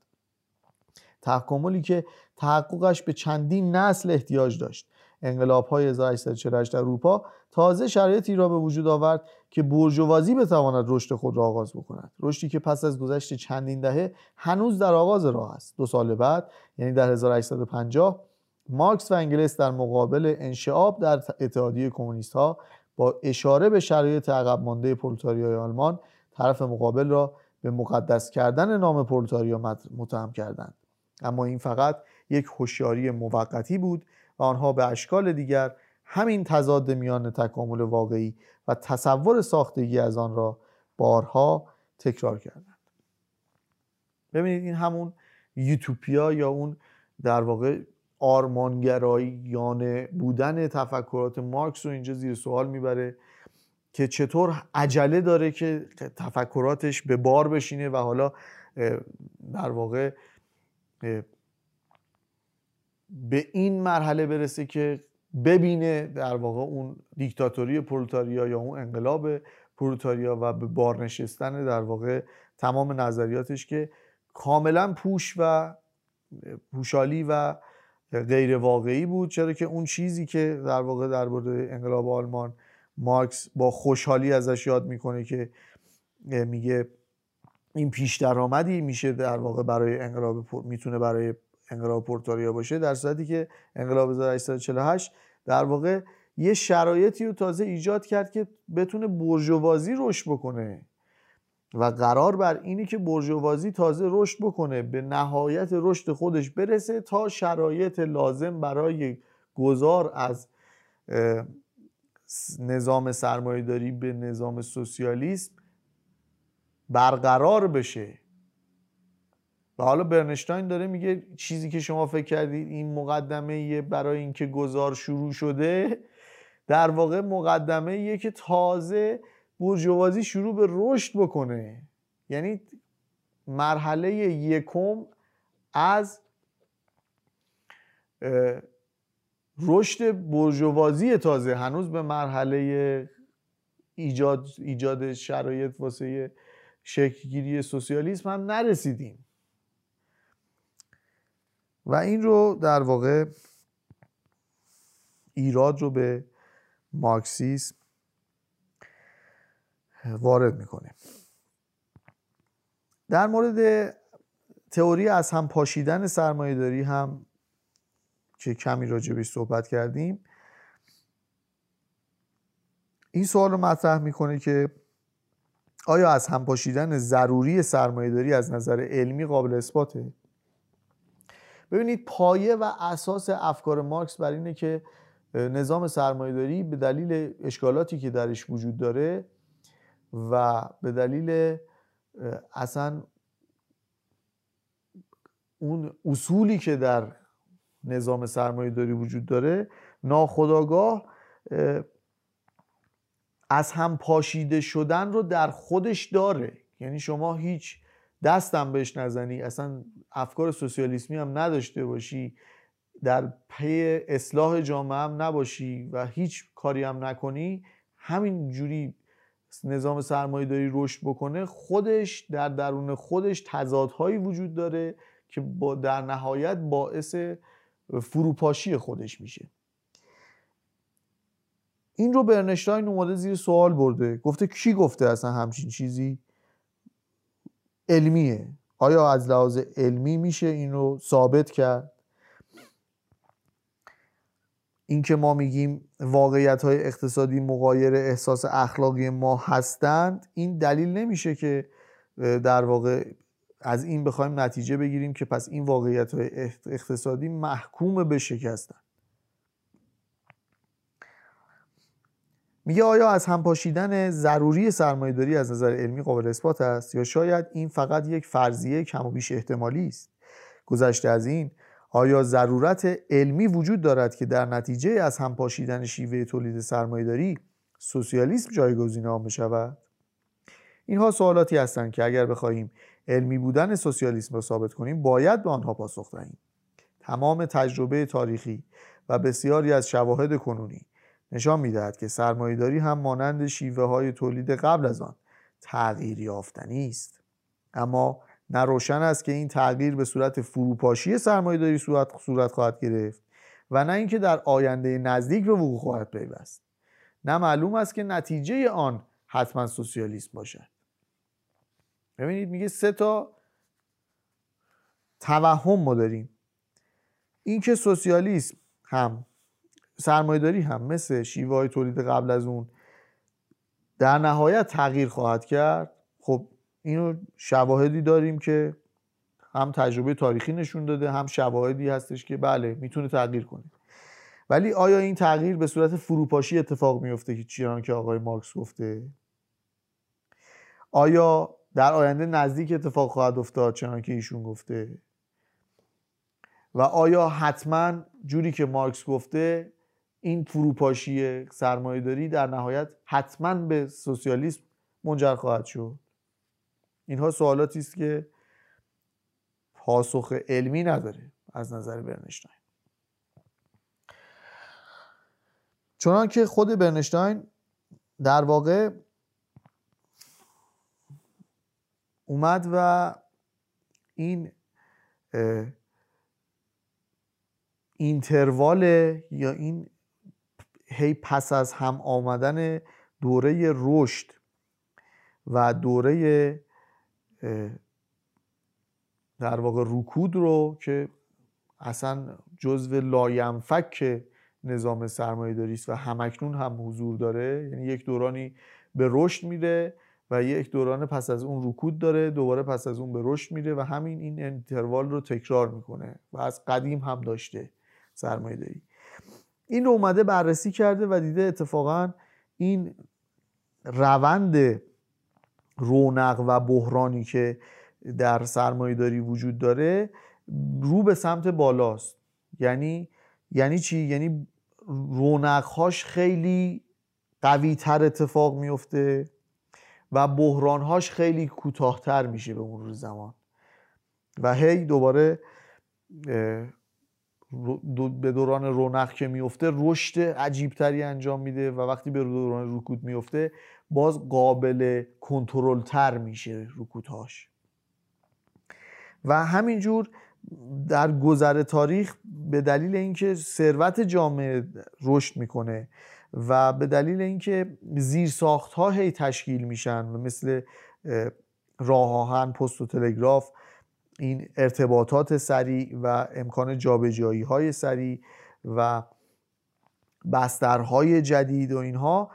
تکاملی که تحققش به چندین نسل احتیاج داشت. انقلاب های 1848 در اروپا تازه شرایطی را به وجود آورد که برجوازی بتواند رشد خود را آغاز بکند. رشدی که پس از گذشت چندین دهه هنوز در آغاز راه است. دو سال بعد یعنی در 1850 مارکس و انگلس در مقابل انشعاب در اتحادیه کمونیست ها با اشاره به شرایط عقب مانده پرولتاریای آلمان طرف مقابل را به مقدس کردن نام پرولتاریا متهم کردند. اما این فقط یک هوشیاری موقتی بود آنها به اشکال دیگر همین تضاد میان تکامل واقعی و تصور ساختگی از آن را بارها تکرار کردند. ببینید این همون یوتوپیا یا اون در واقع آرمانگرایانه بودن تفکرات مارکس رو اینجا زیر سوال می‌بره که چطور عجله داره که تفکراتش به بار بشینه و حالا در واقع به این مرحله برسه که ببینه در واقع اون دیکتاتوری پرولتاریا یا اون انقلاب پرولتاریا و به بار نشستن در واقع تمام نظریاتش که کاملا پوش و پوشالی و غیر واقعی بود. چرا که اون چیزی که در واقع در مورد انقلاب آلمان مارکس با خوشحالی ازش یاد می‌کنه که میگه این پیش درآمدی میشه در واقع برای انقلاب می‌تونه برای انقلاب پورتوریا باشه در صورتی که انقلاب 1848 در واقع یه شرایطی رو تازه ایجاد کرد که بتونه برجوازی رشد بکنه. و قرار بر اینی که برجوازی تازه رشد بکنه به نهایت رشد خودش برسه تا شرایط لازم برای گذار از نظام سرمایهداری به نظام سوسیالیسم برقرار بشه. و حالا برنشتاین داره میگه چیزی که شما فکر کردید این مقدمه برای اینکه گذار شروع شده در واقع مقدمه یه که تازه برجوازی شروع به رشد بکنه. یعنی مرحله یکم از رشد برجوازی تازه. هنوز به مرحله ایجاد ایجاد شرایط واسه شکلگیری سوسیالیسم هم نرسیدیم. و این رو در واقع ایراد رو به مارکسیسم وارد می‌کنه در مورد تئوری از هم پاشیدن سرمایه داری هم که کمی راجبش صحبت کردیم این سوال رو مطرح می‌کنه که آیا از هم پاشیدن ضروری سرمایه داری از نظر علمی قابل اثباته؟ ببینید پایه و اساس افکار مارکس بر اینه که نظام سرمایهداری به دلیل اشکالاتی که درش وجود داره و به دلیل اصلا اون اصولی که در نظام سرمایهداری وجود داره ناخداگاه از هم پاشیده شدن رو در خودش داره. یعنی شما هیچ دستم بهش نزنی اصلا افکار سوسیالیسمی هم نداشته باشی در پی اصلاح جامعه هم نباشی و هیچ کاری هم نکنی همین جوری نظام سرمایه داری رشد بکنه خودش در درون خودش تضادهایی وجود داره که با در نهایت باعث فروپاشی خودش میشه. این رو برنشتاین اومده زیر سوال برده. گفته کی گفته اصلا همچین چیزی؟ علمیه. آیا از لحاظ علمی میشه این رو ثابت کرد؟ اینکه ما میگیم واقعیت های اقتصادی مقایر احساس اخلاقی ما هستند این دلیل نمیشه که در واقع از این بخوایم نتیجه بگیریم که پس این واقعیت های اقتصادی محکوم به شکستن میگه آیا از هم پاشیدن ضروری سرمایهداری از نظر علمی قابل اثبات است یا شاید این فقط یک فرضیه کم و بیش احتمالی است؟ گذشته از این آیا ضرورت علمی وجود دارد که در نتیجه از هم پاشیدن شیوه تولید سرمایهداری سوسیالیسم جایگزین آن بشود؟ اینها سوالاتی هستند که اگر بخواهیم علمی بودن سوسیالیسم را ثابت کنیم باید به آنها پاسخ دهیم. تمام تجربه تاریخی و بسیاری از شواهد کنونی نشان می‌دهد که سرمایهداری هم مانند شیوه های تولید قبل از آن تغییر یافتنی است. اما نه روشن است که این تغییر به صورت فروپاشی سرمایهداری صورت صورت خواهد گرفت و نه اینکه در آینده نزدیک به وقوع خواهد پیوست. نه معلوم است که نتیجه آن حتما سوسیالیسم باشد. ببینید میگه سه تا توهم ما داریم. اینکه سوسیالیسم هم سرمایهداری هم مثل شیوه های تولید قبل از اون در نهایت تغییر خواهد کرد. خب اینو شواهدی داریم که هم تجربه تاریخی نشون داده هم شواهدی هستش که بله می‌تونه تغییر کنه. ولی آیا این تغییر به صورت فروپاشی اتفاق میفته که چیان که آقای مارکس گفته؟ آیا در آینده نزدیک اتفاق خواهد افتاد چنان که ایشون گفته؟ و آیا حتما جوری که مارکس گفته این فروپاشی سرمایهداری در نهایت حتما به سوسیالیسم منجر خواهد شد. اینها سوالاتی است که پاسخ علمی نداره از نظر برنشتاین. چنان که خود برنشتاین در واقع اومد و این interval یا این هی پس از هم آمدن دوره رشد و دوره در واقع رکود رو که اصلا جزو لاینفک نظام سرمایه است و همکنون هم حضور داره. یعنی یک دورانی به رشد میره و یک دوران پس از اون رکود داره دوباره پس از اون به رشد میره و همین این interval رو تکرار می‌کنه و از قدیم هم داشته سرمایه داری این رو اومده بررسی کرده و دیده اتفاقا این روند رونق و بحرانی که در سرمایه داری وجود داره رو به سمت بالاست. یعنی یعنی چی؟ یعنی رونقهاش خیلی قوی تر اتفاق میفته و بحرانهاش خیلی کوتاهتر میشه به مرور زمان. و هی دوباره به دوران رونق که میفته رشد عجیبتری انجام میده و وقتی به دوران رکود میفته باز قابل کنترل تر میشه رکودهاش. و همینجور در گذر تاریخ به دلیل اینکه ثروت جامعه رشد می‌کنه و به دلیل اینکه زیرساخت ها هی تشکیل میشن مثل راه آهن پست و تلگراف این ارتباطات سریع و امکان جابجایی های سریع و بسترهای جدید و اینها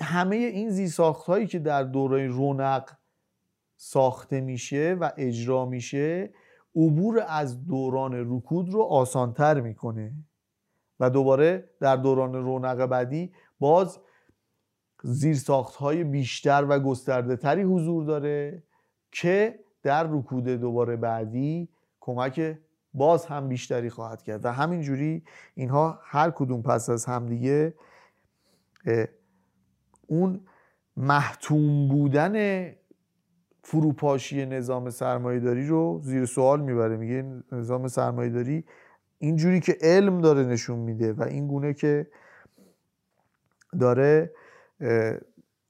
همه این زیرساخت هایی که در دوره رونق ساخته میشه و اجرا میشه عبور از دوران رکود رو آسانتر می‌کنه و دوباره در دوران رونق بعدی باز زیرساخت های بیشتر و گسترده تری حضور داره که در رکود دوباره بعدی کمک باز هم بیشتری خواهد کرد. و همینجوری اینها هر کدوم پس از همدیگه اون محتوم بودن فروپاشی نظام سرمایهداری رو زیر سوال می‌بره. میگه نظام سرمایهداری اینجوری که علم داره نشون میده و این گونه که داره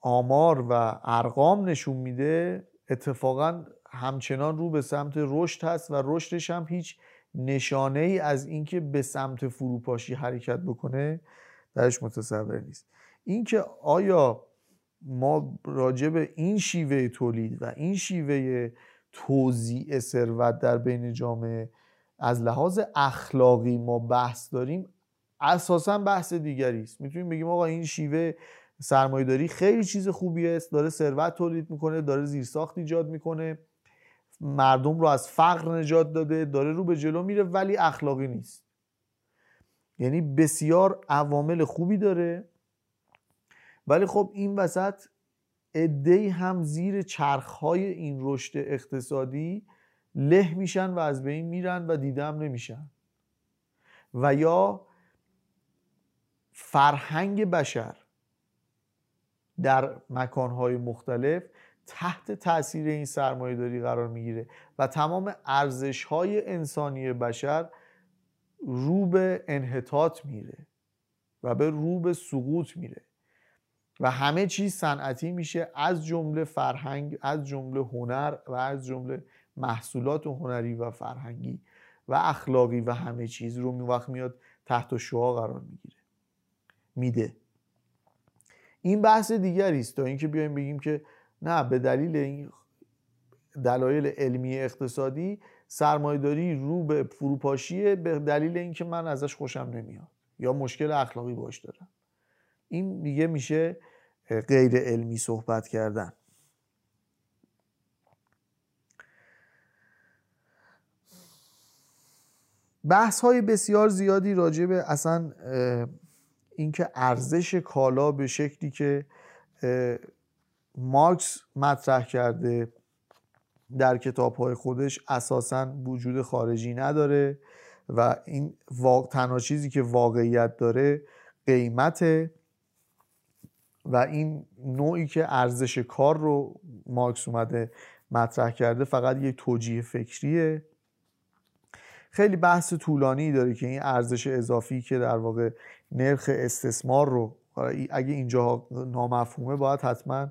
آمار و ارقام نشون میده اتفاقا همچنان رو به سمت رشد هست و رشدش هم هیچ نشانه ای از اینکه به سمت فروپاشی حرکت بکنه درش متصور نیست. اینکه آیا ما راجع به این شیوه تولید و این شیوه توزیع ثروت در بین جامعه از لحاظ اخلاقی ما بحث داریم اساسا بحث دیگری است. می‌تونیم بگیم آقا این شیوه سرمایهداری خیلی چیز خوبی است داره ثروت تولید می‌کنه داره زیرساخت ایجاد می‌کنه. مردم رو از فقر نجات داده داره رو به جلو میره ولی اخلاقی نیست. یعنی بسیار عوامل خوبی داره ولی خب این وسط عدهای هم زیر چرخهای این رشد اقتصادی له میشن و از بین میرن و دیدم نمیشن. و یا فرهنگ بشر در مکانهای مختلف تحت تاثیر این سرمایه داری قرار می‌گیره و تمام ارزش های انسانی بشر رو به انحطاط میره و به رو به سقوط میره. و همه چیز صنعتی میشه از جمله فرهنگ از جمله هنر و از جمله محصولات هنری و فرهنگی و اخلاقی و همه چیز رو می وقت میاد تحت شعا قرار می‌گیره میده. این بحث دیگری است تا اینکه بیایم بگیم که نه به دلیل این دلایل علمی اقتصادی سرمایهداری رو به فروپاشیه به دلیل اینکه من ازش خوشم نمیاد یا مشکل اخلاقی باش دارم. این دیگه میشه غیر علمی صحبت کردن. بحث های بسیار زیادی راجع به اصلا اینکه ارزش کالا به شکلی که مارکس مطرح کرده در کتاب خودش اساسا وجود خارجی نداره و این تنها چیزی که واقعیت داره قیمته و این نوعی که ارزش کار رو مارکس اومده مطرح کرده فقط یک توجیه فکریه. خیلی بحث طولانی داره که این ارزش اضافی که در واقع نرخ استثمار رو اگه اینجا نامفهومه باید حتما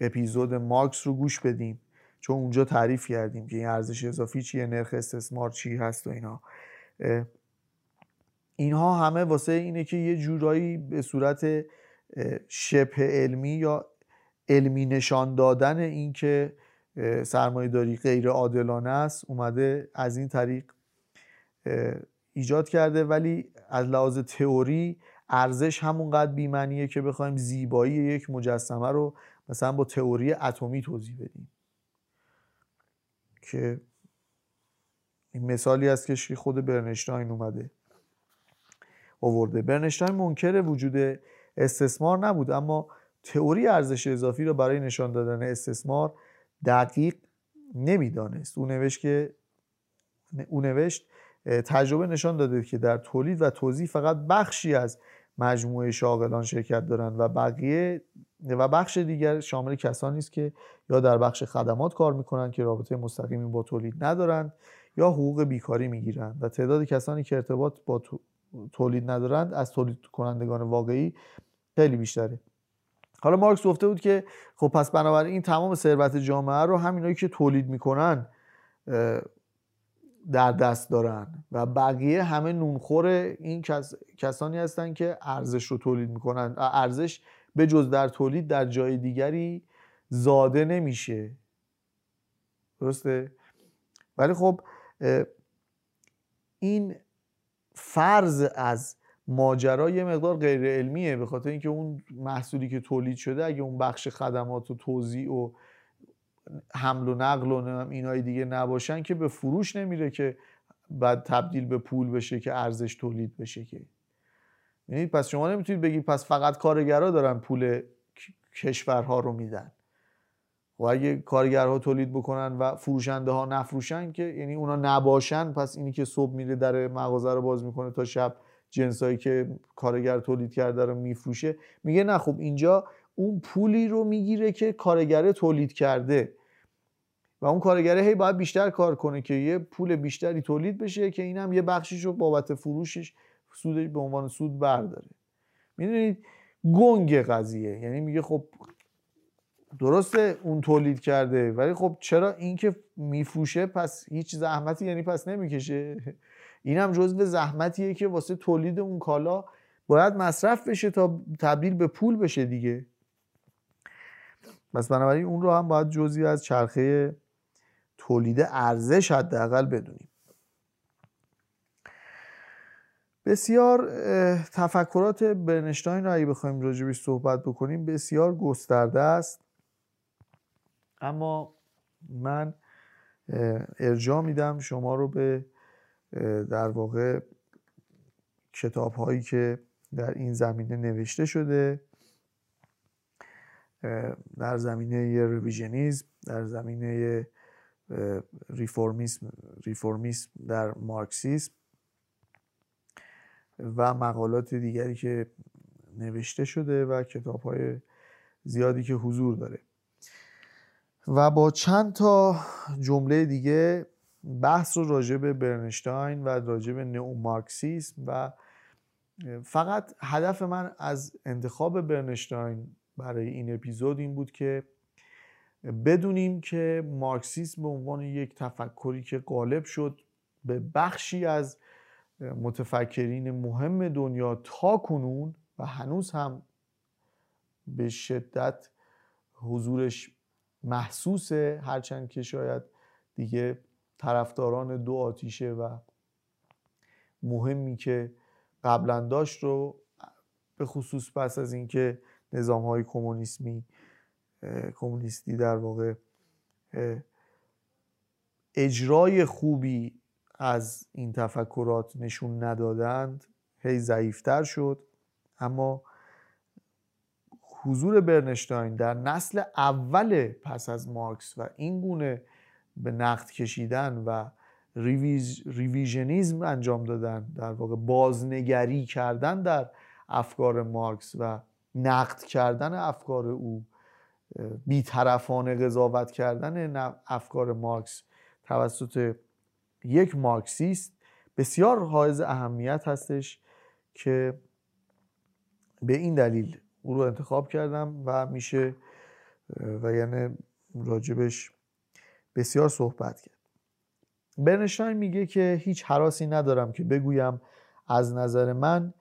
اپیزود مارکس رو گوش بدیم. چون اونجا تعریف کردیم که این ارزش اضافی چیه نرخ استثمار چی هست و اینا. اینها همه واسه اینه که یه جورایی به صورت شبه علمی یا علمی نشان دادن اینکه سرمایه داری غیر عادلانه است اومده از این طریق ایجاد کرده. ولی از لحاظ تئوری ارزش همونقدر بیمنیه که بخوایم زیبایی یک مجسمه رو مثلا با تئوری اتمی توضیح بدیم. که این مثالی است که خود برنشتاین اومده آورده. برنشتاین منکر وجود استثمار نبود اما تئوری ارزش اضافی رو برای نشان دادن استثمار دقیق نمی‌دانست. او نوشت که او نوشت تجربه نشان داده که در تولید و توضیح فقط بخشی از مجموعه شاغلان شرکت دارند و بقیه و بخش دیگر شامل کسانی است که یا در بخش خدمات کار می‌کنند که رابطه مستقیمی با تولید ندارند یا حقوق بیکاری می‌گیرند و تعداد کسانی که ارتباط با تولید ندارند از تولید کنندگان واقعی خیلی بیشتره. حالا مارکس گفته بود که خب پس بنابراین تمام ثروت جامعه رو همینایی که تولید می‌کنن در دست دارن و بقیه همه نونخور این کسانی هستن که ارزش رو تولید می‌کنن. ارزش به جز در تولید در جای دیگری زاده نمیشه. درسته؟ ولی خب این فرض از ماجرا یه مقدار غیر علمیه به خاطر اینکه اون محصولی که تولید شده اگه اون بخش خدمات و توزیع و حمل و نقل و اینای دیگه نباشن که به فروش نمیره که بعد تبدیل به پول بشه که ارزش تولید بشه که. یعنی پس شما نمی‌تونید بگید پس فقط کارگرها دارن پول کشورها رو میدن. و اگه کارگرها تولید بکنن و فروشنده ها نفروشن که یعنی اونا نباشن پس اینی که صبح میره در مغازه رو باز می‌کنه تا شب جنسایی که کارگر تولید کرده رو میفروشه. میگه نه خب اینجا اون پولی رو می‌گیره که کارگر تولید کرده. و اون کارگره هی باید بیشتر کار کنه که یه پول بیشتری تولید بشه که این هم یه بخشیش رو بابت فروشش سودش به عنوان سود برداره. می‌دونید؟ گنگ قضیه. یعنی میگه خب درسته اون تولید کرده ولی خب چرا این که میفروشه پس هیچ زحمتی یعنی پس نمی‌کشه؟ این هم جزو زحمتیه که واسه تولید اون کالا باید مصرف بشه تا تبدیل به پول بشه دیگه. پس بنابراین اون رو هم باید جزی از چرخه تولید ارزش حداقل بدونیم. بسیار تفکرات برنشتاین رو اگه بخوایم راجبش صحبت بکنیم بسیار گسترده است. اما من ارجاع میدم شما رو به در واقع کتاب هایی که در این زمینه نوشته شده. در زمینه رویژنیزم در زمینه ریفورمیسم, ریفورمیسم در مارکسیسم و مقالات دیگری که نوشته شده و کتاب های زیادی که حضور داره. و با چند تا جمله دیگه بحث رو راجع به برنشتاین و راجع به نئو مارکسیسم و فقط هدف من از انتخاب برنشتاین برای این اپیزود این بود که بدونیم که مارکسیسم به عنوان یک تفکری که غالب شد به بخشی از متفکرین مهم دنیا تا کنون و هنوز هم به شدت حضورش محسوسه هرچند که شاید دیگه طرفداران دو آتیشه و مهمی که قبلا داشت رو به خصوص پس از اینکه نظام های کمونیسمی کمونیستی در واقع اجرای خوبی از این تفکرات نشون ندادند. هی ضعیفتر شد. اما حضور برنشتاین در نسل اول پس از مارکس و این گونه به نقد کشیدن و revise، revisionism انجام دادن در واقع بازنگری کردن در افکار مارکس و نقد کردن افکار او بیطرفانه قضاوت کردن افکار مارکس توسط یک مارکسیست بسیار حائز اهمیت هستش که به این دلیل او رو انتخاب کردم و میشه و یعنی راجبش بسیار صحبت کرد. برنشتاین میگه که هیچ حراسی ندارم که بگویم از نظر من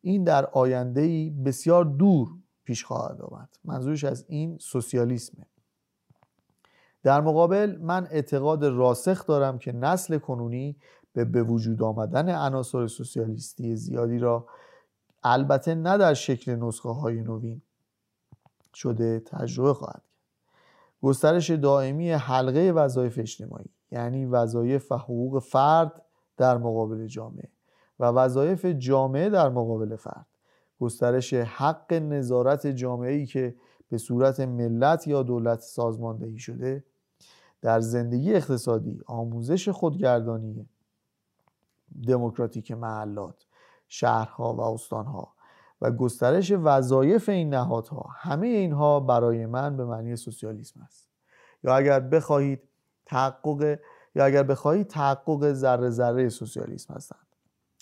این در آینده بسیار دور پیش خواهد آمد. منظورش از این سوسیالیسمه. در مقابل من اعتقاد راسخ دارم که نسل کنونی به به وجود آمدن عناصر سوسیالیستی زیادی را البته نه در شکل نسخه های نوین شده تجربه خواهد کرد. گسترش دائمی حلقه وظایف اجتماعی یعنی وظایف و حقوق فرد در مقابل جامعه. و وظایف جامعه در مقابل فرد. گسترش حق نظارت جامعه ای که به صورت ملت یا دولت سازماندهی شده در زندگی اقتصادی آموزش خودگردانی دموکراتیک محلات شهرها و استانها و گسترش وظایف این نهادها همه اینها برای من به معنی سوسیالیسم است. یا اگر بخواهید تحقق یا اگر بخواهید تحقق ذره ذره سوسیالیسم هستند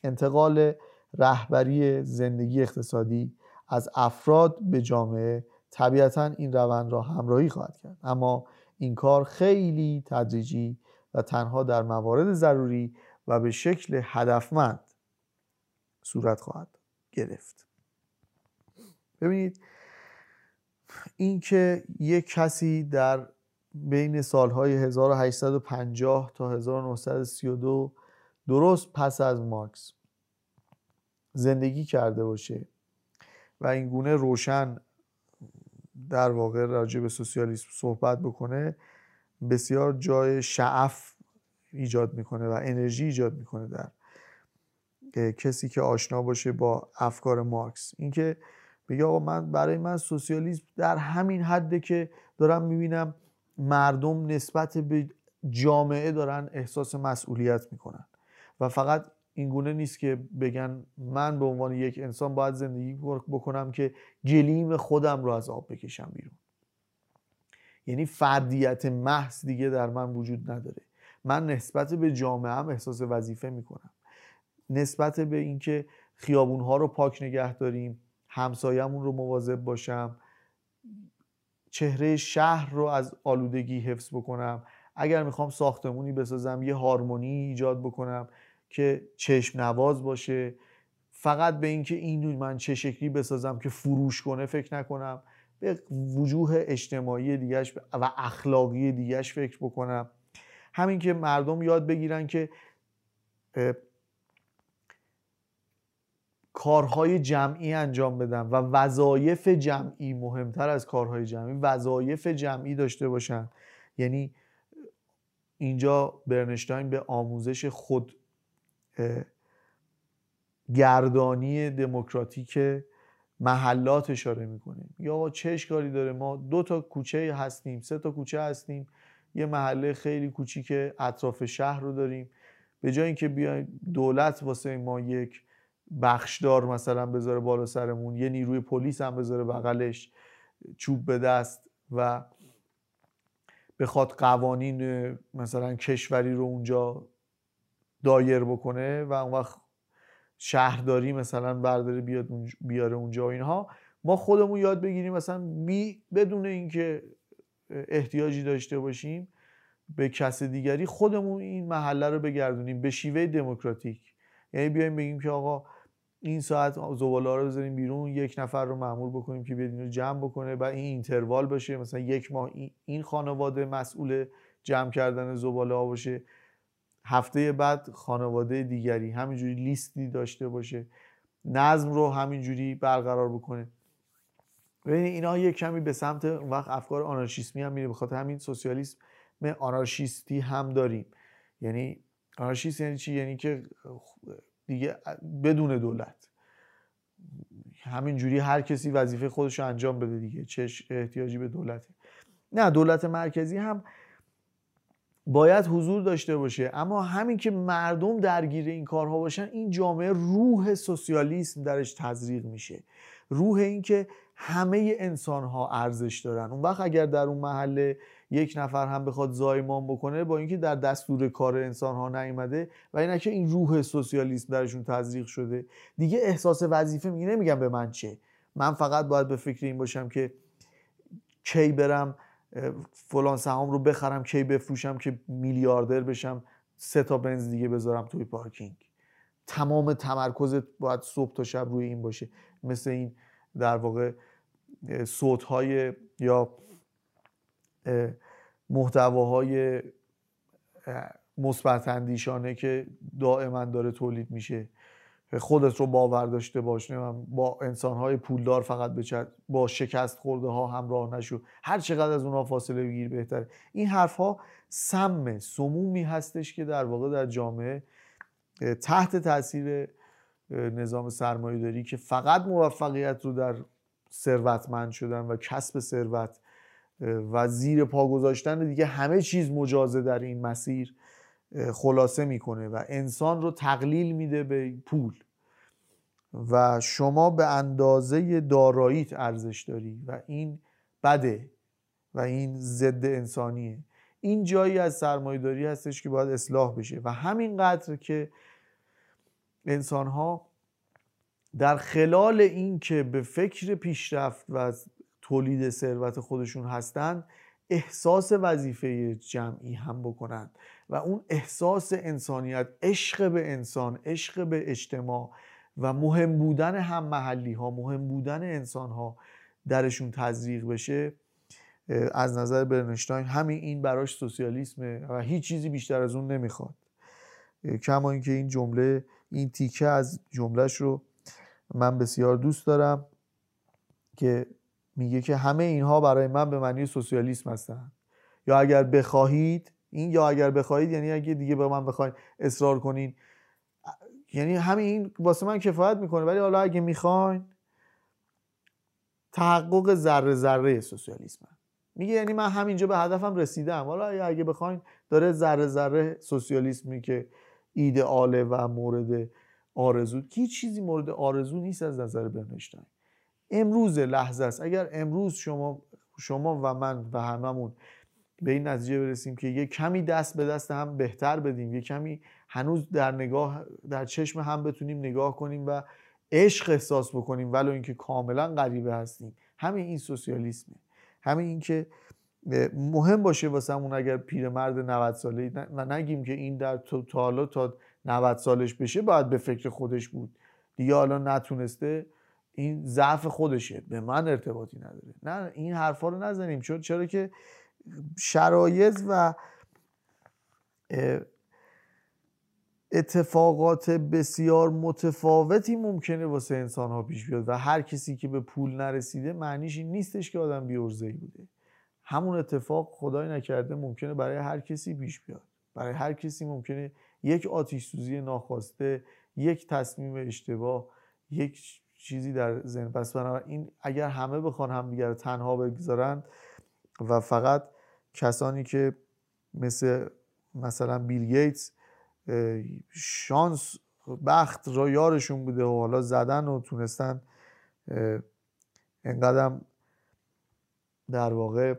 انتقال رهبری زندگی اقتصادی از افراد به جامعه طبیعتا این روند را همراهی خواهد کرد. اما این کار خیلی تدریجی و تنها در موارد ضروری و به شکل هدفمند صورت خواهد گرفت. ببینید اینکه یک کسی در بین سالهای 1850 تا 1932 درست پس از مارکس زندگی کرده باشه و این گونه روشن در واقع راجع به سوسیالیسم صحبت بکنه بسیار جای شعف ایجاد می‌کنه و انرژی ایجاد می‌کنه در کسی که آشنا باشه با افکار مارکس. اینکه بگه آقا من برای من سوسیالیسم در همین حده که دارم می‌بینم مردم نسبت به جامعه دارن احساس مسئولیت می‌کنن. و فقط اینگونه نیست که بگن من به عنوان یک انسان باید زندگی بکنم که گلیم خودم رو از آب بکشم بیرون. یعنی فردیت محض دیگه در من وجود نداره. من نسبت به جامعه هم احساس وظیفه می‌کنم. نسبت به اینکه خیابون ها رو پاک نگه داریم همسایمون رو مواظب باشم چهره شهر رو از آلودگی حفظ بکنم اگر می‌خوام ساختمونی بسازم یه هارمونی ایجاد بکنم که چشم نواز باشه. فقط به اینکه این من چه شکلی بسازم که فروش کنه فکر نکنم. به وجوه اجتماعی دیگهش و اخلاقی دیگهش فکر بکنم. همین که مردم یاد بگیرن که کارهای جمعی انجام بدن و وظایف جمعی مهمتر از کارهای جمعی وظایف جمعی داشته باشن. یعنی اینجا برنشتاین به آموزش خود گردانی دموکراتیک محلات اشاره می‌کنه. یا چه اشکالی داره؟ ما دو تا کوچه هستیم سه تا کوچه هستیم. یه محله خیلی کوچیک اطراف شهر رو داریم. به جای اینکه بیایم دولت واسه ما یک بخشدار مثلا بذاره بالا سرمون یه نیروی پلیس هم بذاره بغلش چوب به دست و بخواد قوانین مثلا کشوری رو اونجا دایر بکنه و اون وقت شهرداری مثلا برداره بیاد بیاره اونجا و اینها ما خودمون یاد بگیریم مثلا بی بدون اینکه احتیاجی داشته باشیم به کس دیگری خودمون این محله رو بگردونیم به شیوه دموکراتیک. یعنی بیایم بگیم که آقا این ساعت زباله رو بذاریم بیرون یک نفر رو معمول بکنیم که بیاد رو جمع بکنه و این اینتروال باشه مثلا یک ماه این خانواده مسئول جمع کردن زباله ها باشه. هفته بعد خانواده دیگری همینجوری لیستی داشته باشه نظم رو همینجوری برقرار بکنه. ببینید اینا یک کمی به سمت اون وقت افکار آنارشیسمی هم میره بخاطر همین سوسیالیسم آنارشیستی هم داریم. یعنی آنارشیست یعنی چی؟ یعنی که دیگه بدون دولت. همینجوری هر کسی وظیفه خودش رو انجام بده دیگه چه احتیاجی به دولته. نه دولت مرکزی هم باید حضور داشته باشه. اما همین که مردم درگیر این کارها باشن این جامعه روح سوسیالیسم درش تزریق میشه. روح اینکه همه انسان ها ارزش دارن. اون وقت اگر در اون محله یک نفر هم بخواد زایمان بکنه با اینکه در دستور کار انسان ها نیومده و اینکه که این روح سوسیالیسم درشون تزریق شده. دیگه احساس وظیفه میگه نمیگم به من چه. من فقط باید به فکر این باشم که کی برم. فلان سهام رو بخرم کی بفروشم که میلیاردر بشم سه تا بنز دیگه بذارم توی پارکینگ. تمام تمرکزت باید صبح تا شب روی این باشه. مثل این در واقع صوت های یا محتواهای مثبت اندیشانه که دائما داره تولید میشه. خودت رو باور داشته باش. با انسانهای پولدار فقط بچر با شکست خورده ها همراه نشو. هر چقدر از اونها فاصله بگیر بهتره. این حرف ها سم سمومی هستش که در واقع در جامعه تحت تاثیر نظام سرمایه داری که فقط موفقیت رو در ثروتمند شدن و کسب ثروت و زیر پا گذاشتن دیگه همه چیز مجازه در این مسیر. خلاصه می‌کنه و انسان رو تقلیل میده به پول. و شما به اندازه داراییت ارزش داری و این بده و این ضد انسانیه. این جایی از سرمایه داری هستش که باید اصلاح بشه و همینقدر که انسان ها در خلال این که به فکر پیشرفت و تولید ثروت خودشون هستند احساس وظیفه جمعی هم بکنند و اون احساس انسانیت عشق به انسان عشق به اجتماع و مهم بودن هم محلی ها مهم بودن انسان ها درشون تزریق بشه از نظر برنشتاین همین این براش سوسیالیسمه و هیچ چیزی بیشتر از اون نمی‌خواد. کما اینکه این جمله این تیکه از جملهش رو من بسیار دوست دارم که میگه که همه اینها برای من به معنی سوسیالیسم هستن. یا اگر بخواهید این یا اگر بخواهید یعنی اگه دیگه به من بخواید اصرار کنین. یعنی همین واسه من کفایت می‌کنه. ولی حالا اگه می‌خواین تحقق ذره ذره سوسیالیسم میگه یعنی من همینجا به هدفم رسیدم. حالا اگه بخواین داره ذره ذره سوسیالیسمی که ایدئاله و مورد آرزو. هیچ چیزی مورد آرزو نیست از نظر برنشتاین امروز لحظه است. اگر امروز شما شما و من و هممون به این نتیجه برسیم که یه کمی دست به دست هم بهتر بدیم یه کمی هنوز در نگاه در چشم هم بتونیم نگاه کنیم و عشق احساس بکنیم ولو اینکه کاملا غریبه هستیم. همین این سوسیالیسمه. همین اینکه مهم باشه واسمون اگر پیرمرد 90 ساله و نگیم که این در تا حالا تا 90 سالش بشه باید به فکر خودش بود. دیگه حالا نتونسته این ضعف خودشه. به من ارتباطی نداره. نه این حرفا رو نزنیم. چون چرا که شرایط و اتفاقات بسیار متفاوتی ممکنه واسه انسان ها پیش بیاد و هر کسی که به پول نرسیده معنیش این نیستش که آدم بیورزهی بوده. همون اتفاق خدای نکرده ممکنه برای هر کسی پیش بیاد. برای هر کسی ممکنه یک آتیش سوزی ناخواسته یک تصمیم اشتباه یک چیزی در ذهن. پس این اگر همه بخوان همدیگر تنها بگذارن و فقط کسانی که مثل مثلا بیل گیتس شانس بخت را یارشون بوده و حالا زدن و تونستن انقدر در واقع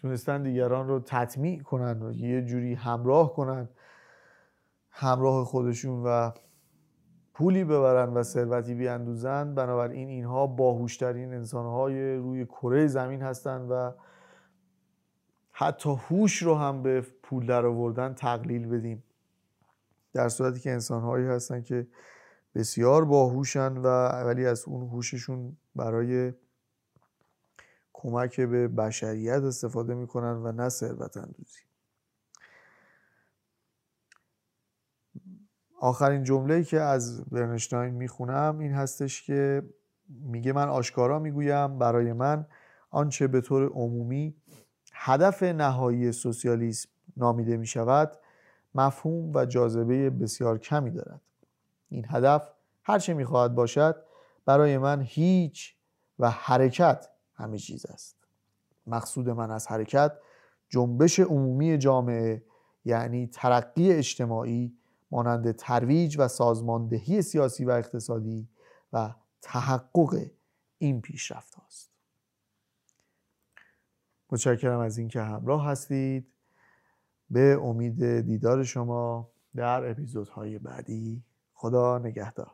تونستن دیگران رو تطمیع کنن و یه جوری همراه کنن همراه خودشون و پولی ببرن و ثروتی بیاندوزن بنابراین اینها باهوشترین انسانهای روی کره زمین هستند و حتی هوش رو هم به پول در آوردن تقلیل بدیم. در صورتی که انسانهایی هستن که بسیار باهوشن و ولی از اون هوششون برای کمک به بشریت استفاده می‌کنن و نه ثروت اندوزی آخرین جمله که از برنشتاین می‌خونم این هستش که میگه من آشکارا می‌گویم برای من آنچه به طور عمومی هدف نهایی سوسیالیسم نامیده می شود مفهوم و جاذبه بسیار کمی دارد. این هدف هرچه می خواهد باشد برای من هیچ و حرکت همه چیز است. مقصود من از حرکت جنبش عمومی جامعه یعنی ترقی اجتماعی مانند ترویج و سازماندهی سیاسی و اقتصادی و تحقق این پیشرفت است متشکرم از اینکه همراه هستید. به امید دیدار شما در اپیزودهای بعدی خدا نگهدار.